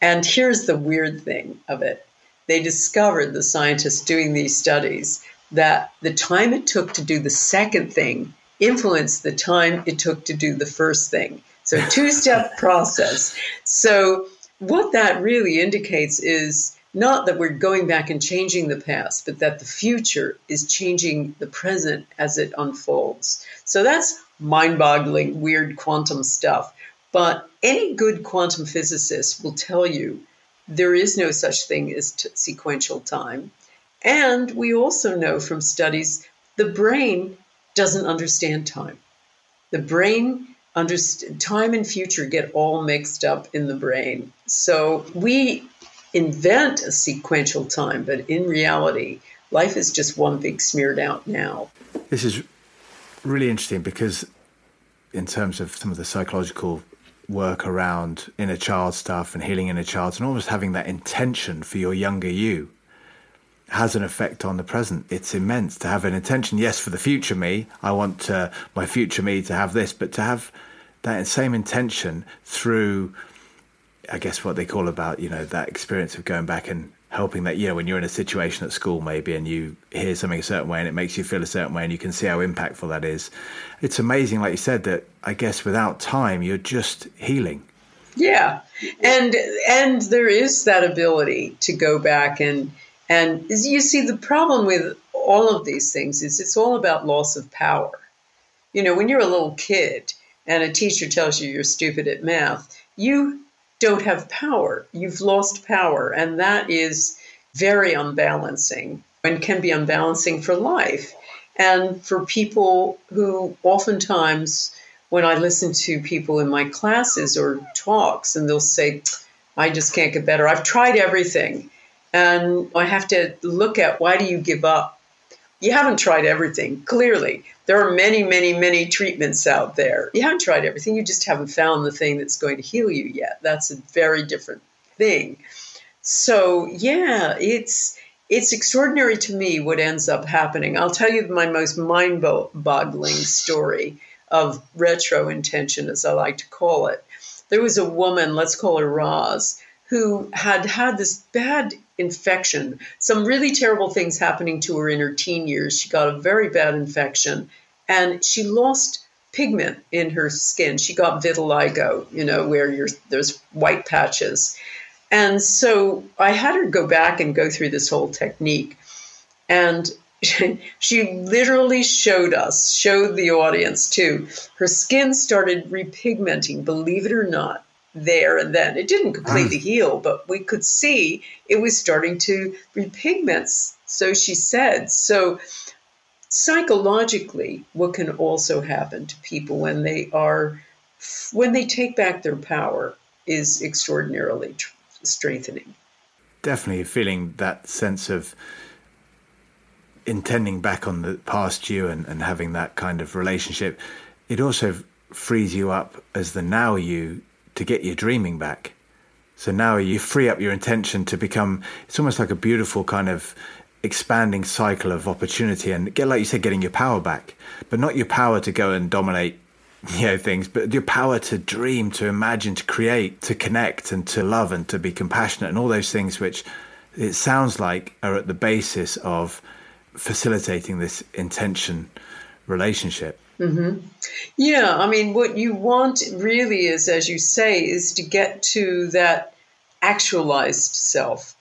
S2: And here's the weird thing of it they discovered, the scientists doing these studies, that the time it took to do the second thing influenced the time it took to do the first thing. So, two step process. So, what that really indicates is not that we're going back and changing the past, but that the future is changing the present as it unfolds. So, that's mind boggling, weird quantum stuff. But any good quantum physicist will tell you there is no such thing as t- sequential time. And we also know from studies the brain doesn't understand time. The brain understand time and future get all mixed up in the brain. So we invent a sequential time, but in reality, life is just one big smeared out now.
S1: This is really interesting because, in terms of some of the psychological work around inner child stuff and healing inner child, and almost having that intention for your younger you has an effect on the present. It's immense to have an intention. Yes, for the future me, I want uh, my future me to have this, but to have that same intention through, I guess, what they call about you know that experience of going back and helping that you know when you're in a situation at school maybe and you hear something a certain way and it makes you feel a certain way and you can see how impactful that is. It's amazing, like you said, that I guess without time you're just healing.
S2: Yeah, and and there is that ability to go back and and you see, the problem with all of these things is it's all about loss of power. You know, when you're a little kid and a teacher tells you you're stupid at math, you don't have power. You've lost power. And that is very unbalancing and can be unbalancing for life. And for people who oftentimes, when I listen to people in my classes or talks, and they'll say, I just can't get better. I've tried everything. And I have to look at why do you give up? You haven't tried everything, clearly. There are many, many, many treatments out there. You haven't tried everything, you just haven't found the thing that's going to heal you yet. That's a very different thing. So, yeah, it's it's extraordinary to me what ends up happening. I'll tell you my most mind boggling story of retro intention, as I like to call it. There was a woman, let's call her Roz, who had had this bad infection, some really terrible things happening to her in her teen years. She got a very bad infection and she lost pigment in her skin. She got vitiligo, you know, where there's white patches. And so I had her go back and go through this whole technique. And she literally showed us, showed the audience too. Her skin started repigmenting, believe it or not there and then. It didn't completely mm. heal, but we could see it was starting to repigment. So she said. So psychologically, what can also happen to people when they are when they take back their power is extraordinarily tr- strengthening.
S1: Definitely feeling that sense of intending back on the past you and, and having that kind of relationship. It also frees you up as the now you to get your dreaming back. So now you free up your intention to become, it's almost like a beautiful kind of expanding cycle of opportunity and get, like you said, getting your power back, but not your power to go and dominate, you know, things, but your power to dream, to imagine, to create, to connect and to love and to be compassionate and all those things which it sounds like are at the basis of facilitating this intention relationship.
S2: Mm-hmm. Yeah, I mean, what you want really is, as you say, is to get to that actualized self,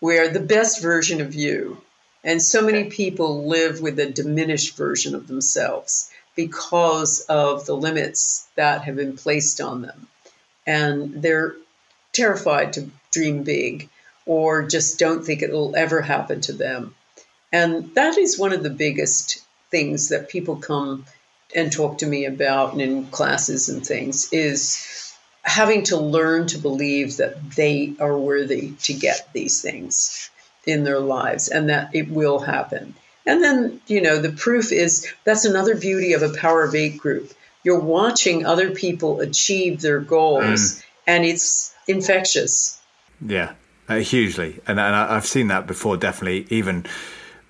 S2: where the best version of you. And so many people live with a diminished version of themselves because of the limits that have been placed on them. And they're terrified to dream big or just don't think it will ever happen to them. And that is one of the biggest things that people come and talk to me about and in classes and things is having to learn to believe that they are worthy to get these things in their lives and that it will happen. And then, you know, the proof is that's another beauty of a Power of Eight group. You're watching other people achieve their goals mm. and it's infectious.
S1: Yeah, uh, hugely. And, and I've seen that before, definitely, even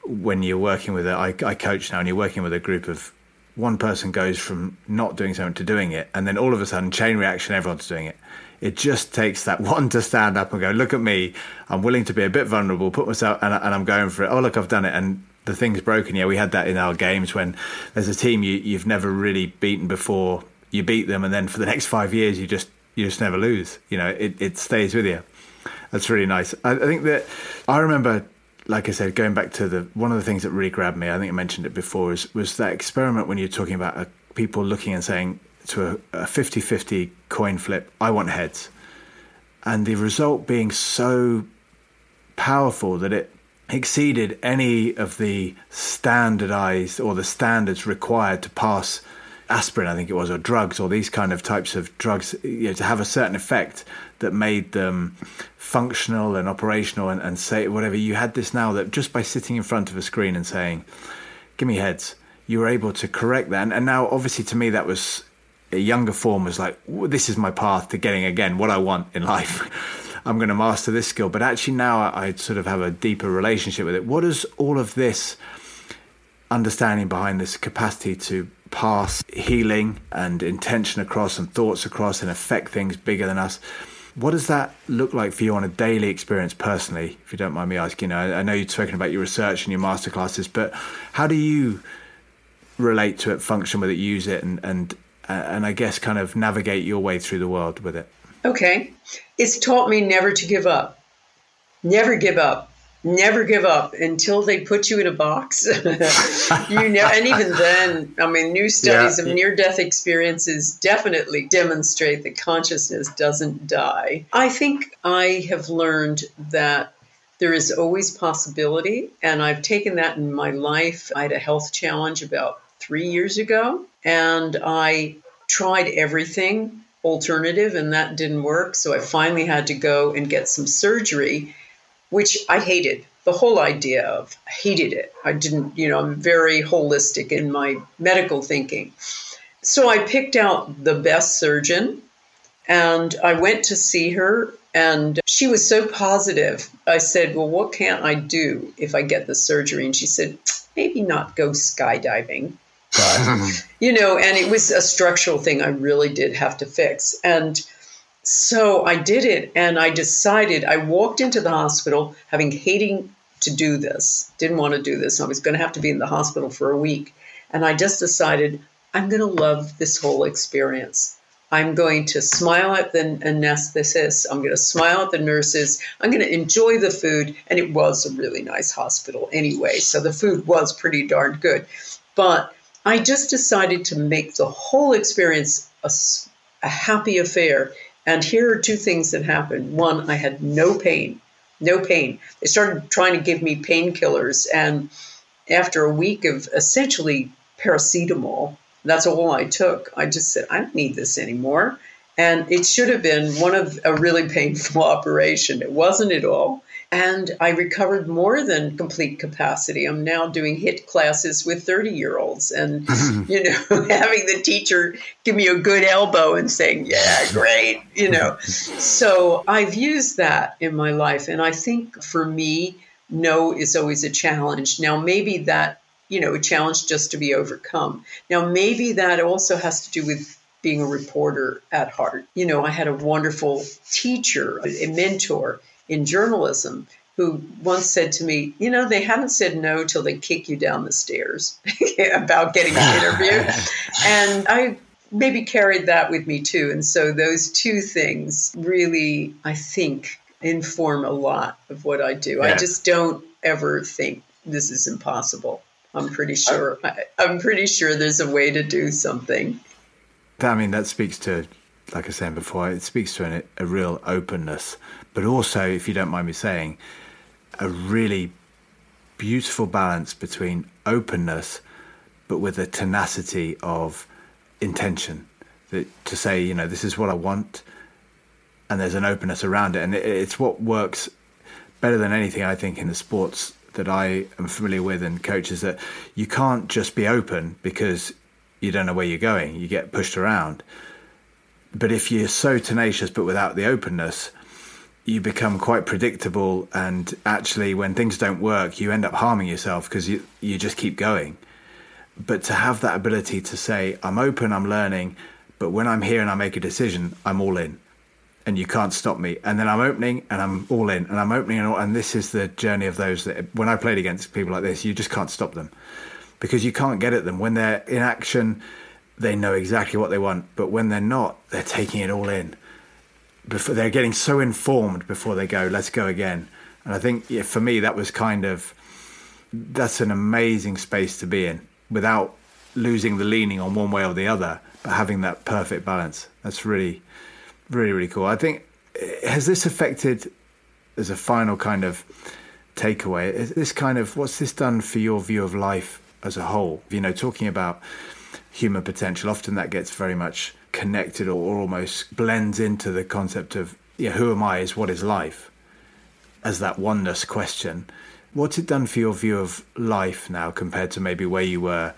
S1: when you're working with a, I, I coach now and you're working with a group of one person goes from not doing something to doing it, and then all of a sudden, chain reaction, everyone's doing it. It just takes that one to stand up and go, look at me. I'm willing to be a bit vulnerable, put myself, and, and I'm going for it. Oh, look, I've done it. And the thing's broken. Yeah, we had that in our games when there's a team you, you've never really beaten before. You beat them, and then for the next five years, you just you just never lose. You know, it, it stays with you. That's really nice. I, I think that I remember like I said, going back to the one of the things that really grabbed me, I think I mentioned it before, is was that experiment when you're talking about uh, people looking and saying to a, a 50-50 coin flip, I want heads, and the result being so powerful that it exceeded any of the standardized or the standards required to pass aspirin, I think it was, or drugs, or these kind of types of drugs, you know, to have a certain effect that made them functional and operational and, and say whatever. You had this now that just by sitting in front of a screen and saying, give me heads, you were able to correct that. And, and now, obviously, to me, that was a younger form was like, this is my path to getting again what I want in life. I'm going to master this skill. But actually, now I, I sort of have a deeper relationship with it. What does all of this understanding behind this capacity to pass healing and intention across and thoughts across and affect things bigger than us? What does that look like for you on a daily experience personally, if you don't mind me asking? I, I know you've spoken about your research and your masterclasses, but how do you relate to it, function with it, use it, and, and uh, and I guess kind of navigate your way through the world with it.
S2: Okay. It's taught me never to give up. Never give up. Never give up until they put you in a box. you know, and even then, I mean, new studies yeah. of near death experiences definitely demonstrate that consciousness doesn't die. I think I have learned that there is always possibility, and I've taken that in my life. I had a health challenge about three years ago, and I tried everything alternative, and that didn't work. So I finally had to go and get some surgery, which I hated. The whole idea of I hated it. I didn't, you know, I'm very holistic in my medical thinking. So I picked out the best surgeon and I went to see her and she was so positive. I said, Well, what can't I do if I get the surgery? And she said, Maybe not go skydiving. You know, and it was a structural thing I really did have to fix. And so I did it and I decided I walked into the hospital having hating to do this, didn't want to do this. I was going to have to be in the hospital for a week. And I just decided I'm going to love this whole experience. I'm going to smile at the anesthetist. I'm going to smile at the nurses. I'm going to enjoy the food. And it was a really nice hospital anyway. So the food was pretty darn good. But I just decided to make the whole experience a, a happy affair. And here are two things that happened. One, I had no pain, no pain. They started trying to give me painkillers. And after a week of essentially paracetamol, that's all I took. I just said, I don't need this anymore. And it should have been one of a really painful operation. It wasn't at all. And I recovered more than complete capacity. I'm now doing HIIT classes with 30 year olds and, you know, having the teacher give me a good elbow and saying, yeah, great, you know. so I've used that in my life. And I think for me, no is always a challenge. Now, maybe that, you know, a challenge just to be overcome. Now, maybe that also has to do with being a reporter at heart. You know, I had a wonderful teacher, a mentor in journalism who once said to me, You know, they haven't said no till they kick you down the stairs about getting an interview. and I maybe carried that with me too. And so those two things really, I think, inform a lot of what I do. Yeah. I just don't ever think this is impossible. I'm pretty sure. I, I'm pretty sure there's a way to do something.
S1: I mean, that speaks to like I saying before, it speaks to an, a real openness, but also, if you don't mind me saying, a really beautiful balance between openness, but with a tenacity of intention. That to say, you know, this is what I want, and there's an openness around it, and it, it's what works better than anything I think in the sports that I am familiar with and coaches that you can't just be open because you don't know where you're going. You get pushed around but if you're so tenacious but without the openness, you become quite predictable. And actually, when things don't work, you end up harming yourself because you, you just keep going. But to have that ability to say, I'm open, I'm learning, but when I'm here and I make a decision, I'm all in and you can't stop me. And then I'm opening and I'm all in and I'm opening and all, and this is the journey of those that when I played against people like this, you just can't stop them because you can't get at them when they're in action they know exactly what they want. But when they're not, they're taking it all in. Before they're getting so informed before they go, let's go again. And I think yeah, for me, that was kind of that's an amazing space to be in without losing the leaning on one way or the other, but having that perfect balance. That's really, really, really cool. I think eh, has this affected as a final kind of takeaway? Is this kind of what's this done for your view of life as a whole? You know, talking about human potential. Often that gets very much connected or almost blends into the concept of yeah, who am I? Is what is life? As that oneness question. What's it done for your view of life now compared to maybe where you were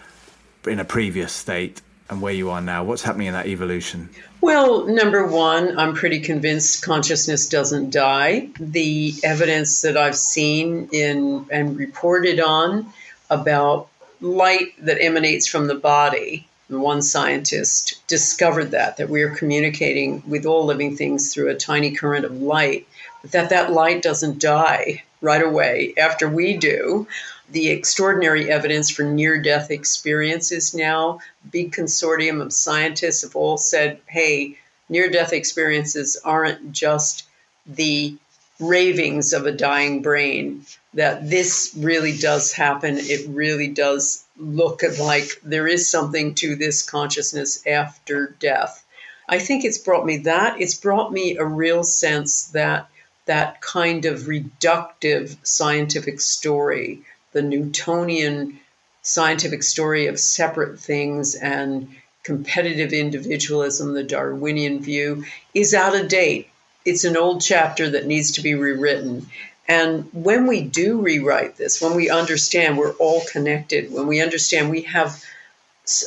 S1: in a previous state and where you are now? What's happening in that evolution?
S2: Well, number one, I'm pretty convinced consciousness doesn't die. The evidence that I've seen in and reported on about light that emanates from the body. One scientist discovered that that we are communicating with all living things through a tiny current of light, but that that light doesn't die right away after we do. The extraordinary evidence for near death experiences now, big consortium of scientists have all said, hey, near death experiences aren't just the ravings of a dying brain, that this really does happen. It really does look like there is something to this consciousness after death. I think it's brought me that. It's brought me a real sense that that kind of reductive scientific story, the Newtonian scientific story of separate things and competitive individualism, the Darwinian view, is out of date it's an old chapter that needs to be rewritten. And when we do rewrite this, when we understand we're all connected, when we understand we have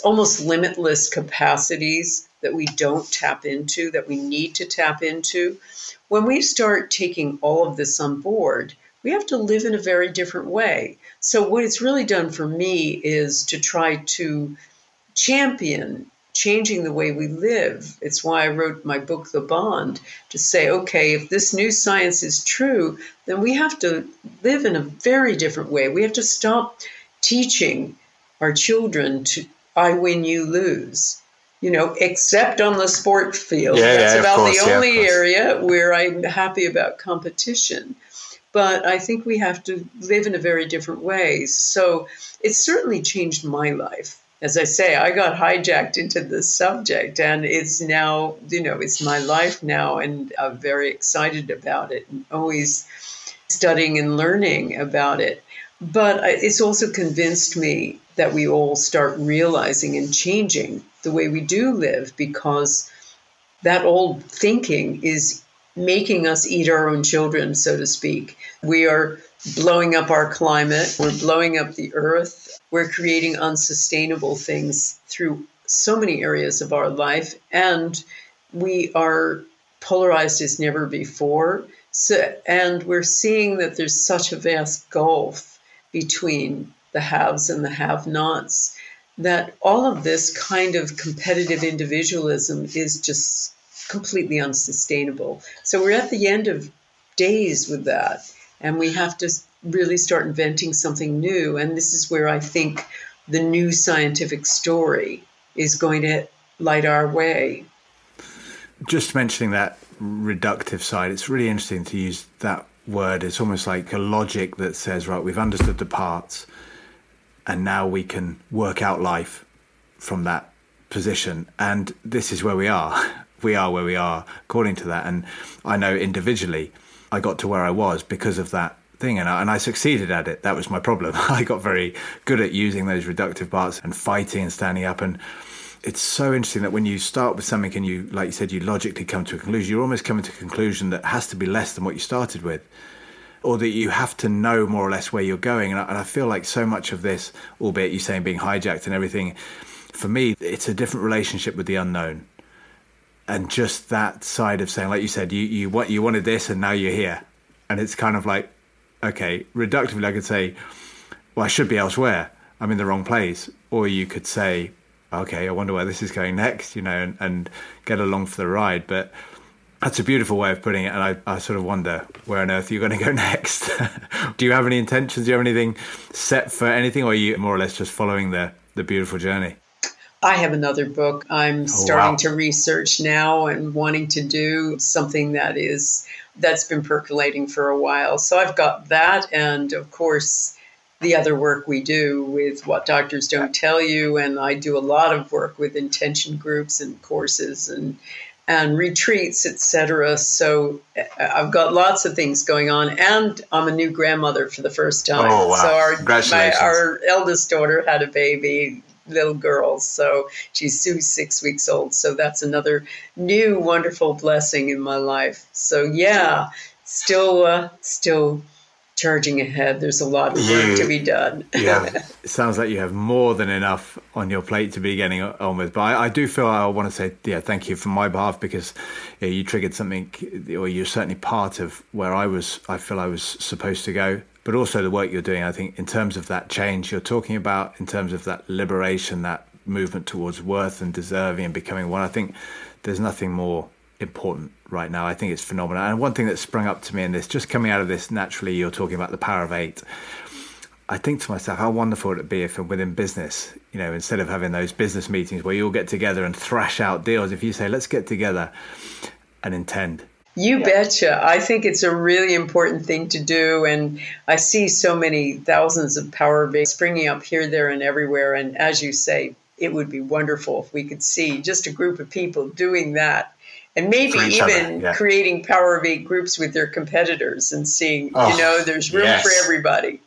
S2: almost limitless capacities that we don't tap into, that we need to tap into, when we start taking all of this on board, we have to live in a very different way. So, what it's really done for me is to try to champion changing the way we live. It's why I wrote my book, The Bond, to say, okay, if this new science is true, then we have to live in a very different way. We have to stop teaching our children to I win, you lose. You know, except on the sport field.
S1: Yeah,
S2: That's
S1: yeah,
S2: about
S1: course,
S2: the
S1: yeah,
S2: only area where I'm happy about competition. But I think we have to live in a very different way. So it's certainly changed my life as I say, I got hijacked into this subject, and it's now, you know, it's my life now, and I'm very excited about it, and always studying and learning about it. But it's also convinced me that we all start realizing and changing the way we do live because that old thinking is making us eat our own children, so to speak. We are blowing up our climate, we're blowing up the earth, we're creating unsustainable things through so many areas of our life, and we are polarized as never before. So, and we're seeing that there's such a vast gulf between the haves and the have nots that all of this kind of competitive individualism is just completely unsustainable. So we're at the end of days with that, and we have to really start inventing something new. And this is where I think the new scientific story is going to light our way.
S1: Just mentioning that reductive side, it's really interesting to use that word. It's almost like a logic that says, right, we've understood the parts, and now we can work out life from that position. And this is where we are. We are where we are according to that. And I know individually, I got to where I was because of that thing and I, and I succeeded at it. That was my problem. I got very good at using those reductive parts and fighting and standing up. And it's so interesting that when you start with something and you, like you said, you logically come to a conclusion, you're almost coming to a conclusion that has to be less than what you started with. Or that you have to know more or less where you're going. And I, and I feel like so much of this, albeit you saying being hijacked and everything, for me, it's a different relationship with the unknown and just that side of saying, like you said, you you what you wanted this and now you're here, and it's kind of like okay, reductively, I could say, well, I should be elsewhere. I'm in the wrong place. Or you could say, okay, I wonder where this is going next, you know, and, and get along for the ride. But that's a beautiful way of putting it. And I, I sort of wonder where on earth you're going to go next. Do you have any intentions? Do you have anything set for anything? Or are you more or less just following the, the beautiful journey?
S2: I have another book I'm oh, starting wow. to research now and wanting to do something that is that's been percolating for a while. So I've got that, and of course, the other work we do with What Doctors Don't Tell You. And I do a lot of work with intention groups and courses and and retreats, etc. So uh, I've got lots of things going on, and I'm a new grandmother for the first time.
S1: Oh wow!
S2: So our,
S1: Congratulations!
S2: My, our eldest daughter had a baby little girls. So she's Sue's six weeks old. So that's another new wonderful blessing in my life. So yeah, still, uh, still charging ahead. There's a lot of work to be done.
S1: yeah, it sounds like you have more than enough on your plate to be getting on with. But I, I do feel I want to say, yeah, thank you from my behalf because yeah, you triggered something, or you're certainly part of where I was. I feel I was supposed to go. But also the work you're doing, I think, in terms of that change you're talking about, in terms of that liberation, that movement towards worth and deserving and becoming one. I think there's nothing more important right now. I think it's phenomenal. And one thing that sprung up to me in this, just coming out of this naturally, you're talking about the power of eight. I think to myself, how wonderful would it be if within business, you know, instead of having those business meetings where you all get together and thrash out deals, if you say, let's get together and intend.
S2: You yeah. betcha. I think it's a really important thing to do. And I see so many thousands of power base springing up here, there, and everywhere. And as you say, it would be wonderful if we could see just a group of people doing that and maybe even yeah. creating power of eight groups with their competitors and seeing oh, you know there's room yes. for everybody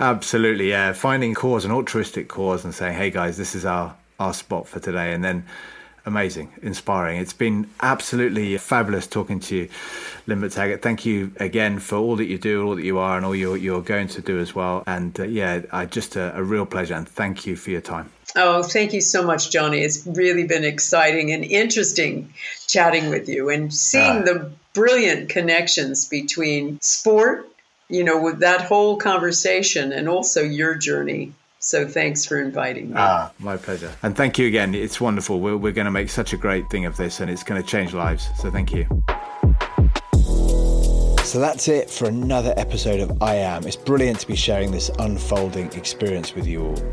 S1: absolutely yeah finding cause an altruistic cause and saying hey guys this is our our spot for today and then amazing. Inspiring. It's been absolutely fabulous talking to you Lynne McTaggart thank you again for all that you do all that you are and all you're, you're going to do as well. And uh, yeah I, just a, a real pleasure. And thank you for your time.
S2: Oh, thank you so much, Jonny. It's really been exciting and interesting chatting with you and seeing uh, the brilliant connections between sport, you know, with that whole conversation and also your journey. So thanks for inviting me.
S1: Ah, my pleasure. And thank you again. It's wonderful. We're, we're going to make such a great thing of this and it's going to change lives. So thank you. So that's it for another episode of I Am. It's brilliant to be sharing this unfolding experience with you all.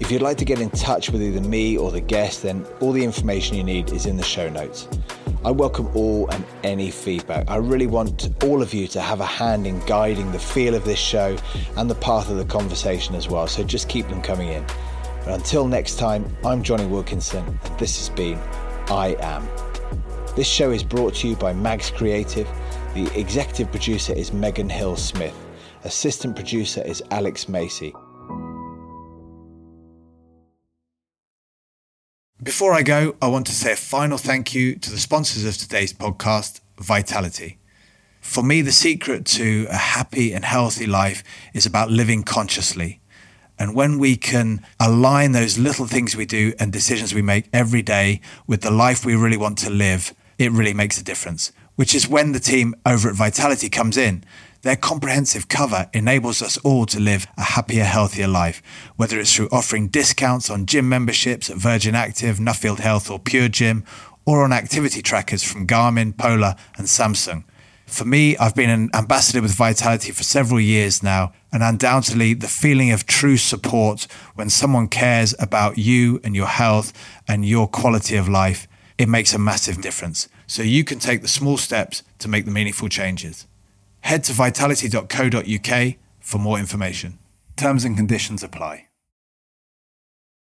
S1: If you'd like to get in touch with either me or the guest, then all the information you need is in the show notes. I welcome all and any feedback. I really want all of you to have a hand in guiding the feel of this show and the path of the conversation as well. So just keep them coming in. But until next time, I'm Jonny Wilkinson, and this has been I Am. This show is brought to you by Mags Creative the executive producer is Megan Hill Smith. Assistant producer is Alex Macy. Before I go, I want to say a final thank you to the sponsors of today's podcast, Vitality. For me, the secret to a happy and healthy life is about living consciously. And when we can align those little things we do and decisions we make every day with the life we really want to live, it really makes a difference which is when the team over at Vitality comes in. Their comprehensive cover enables us all to live a happier, healthier life, whether it's through offering discounts on gym memberships at Virgin Active, Nuffield Health, or Pure Gym, or on activity trackers from Garmin, Polar, and Samsung. For me, I've been an ambassador with Vitality for several years now, and undoubtedly the feeling of true support when someone cares about you and your health and your quality of life, it makes a massive difference so you can take the small steps to make the meaningful changes. Head to vitality.co.uk for more information. Terms and conditions apply.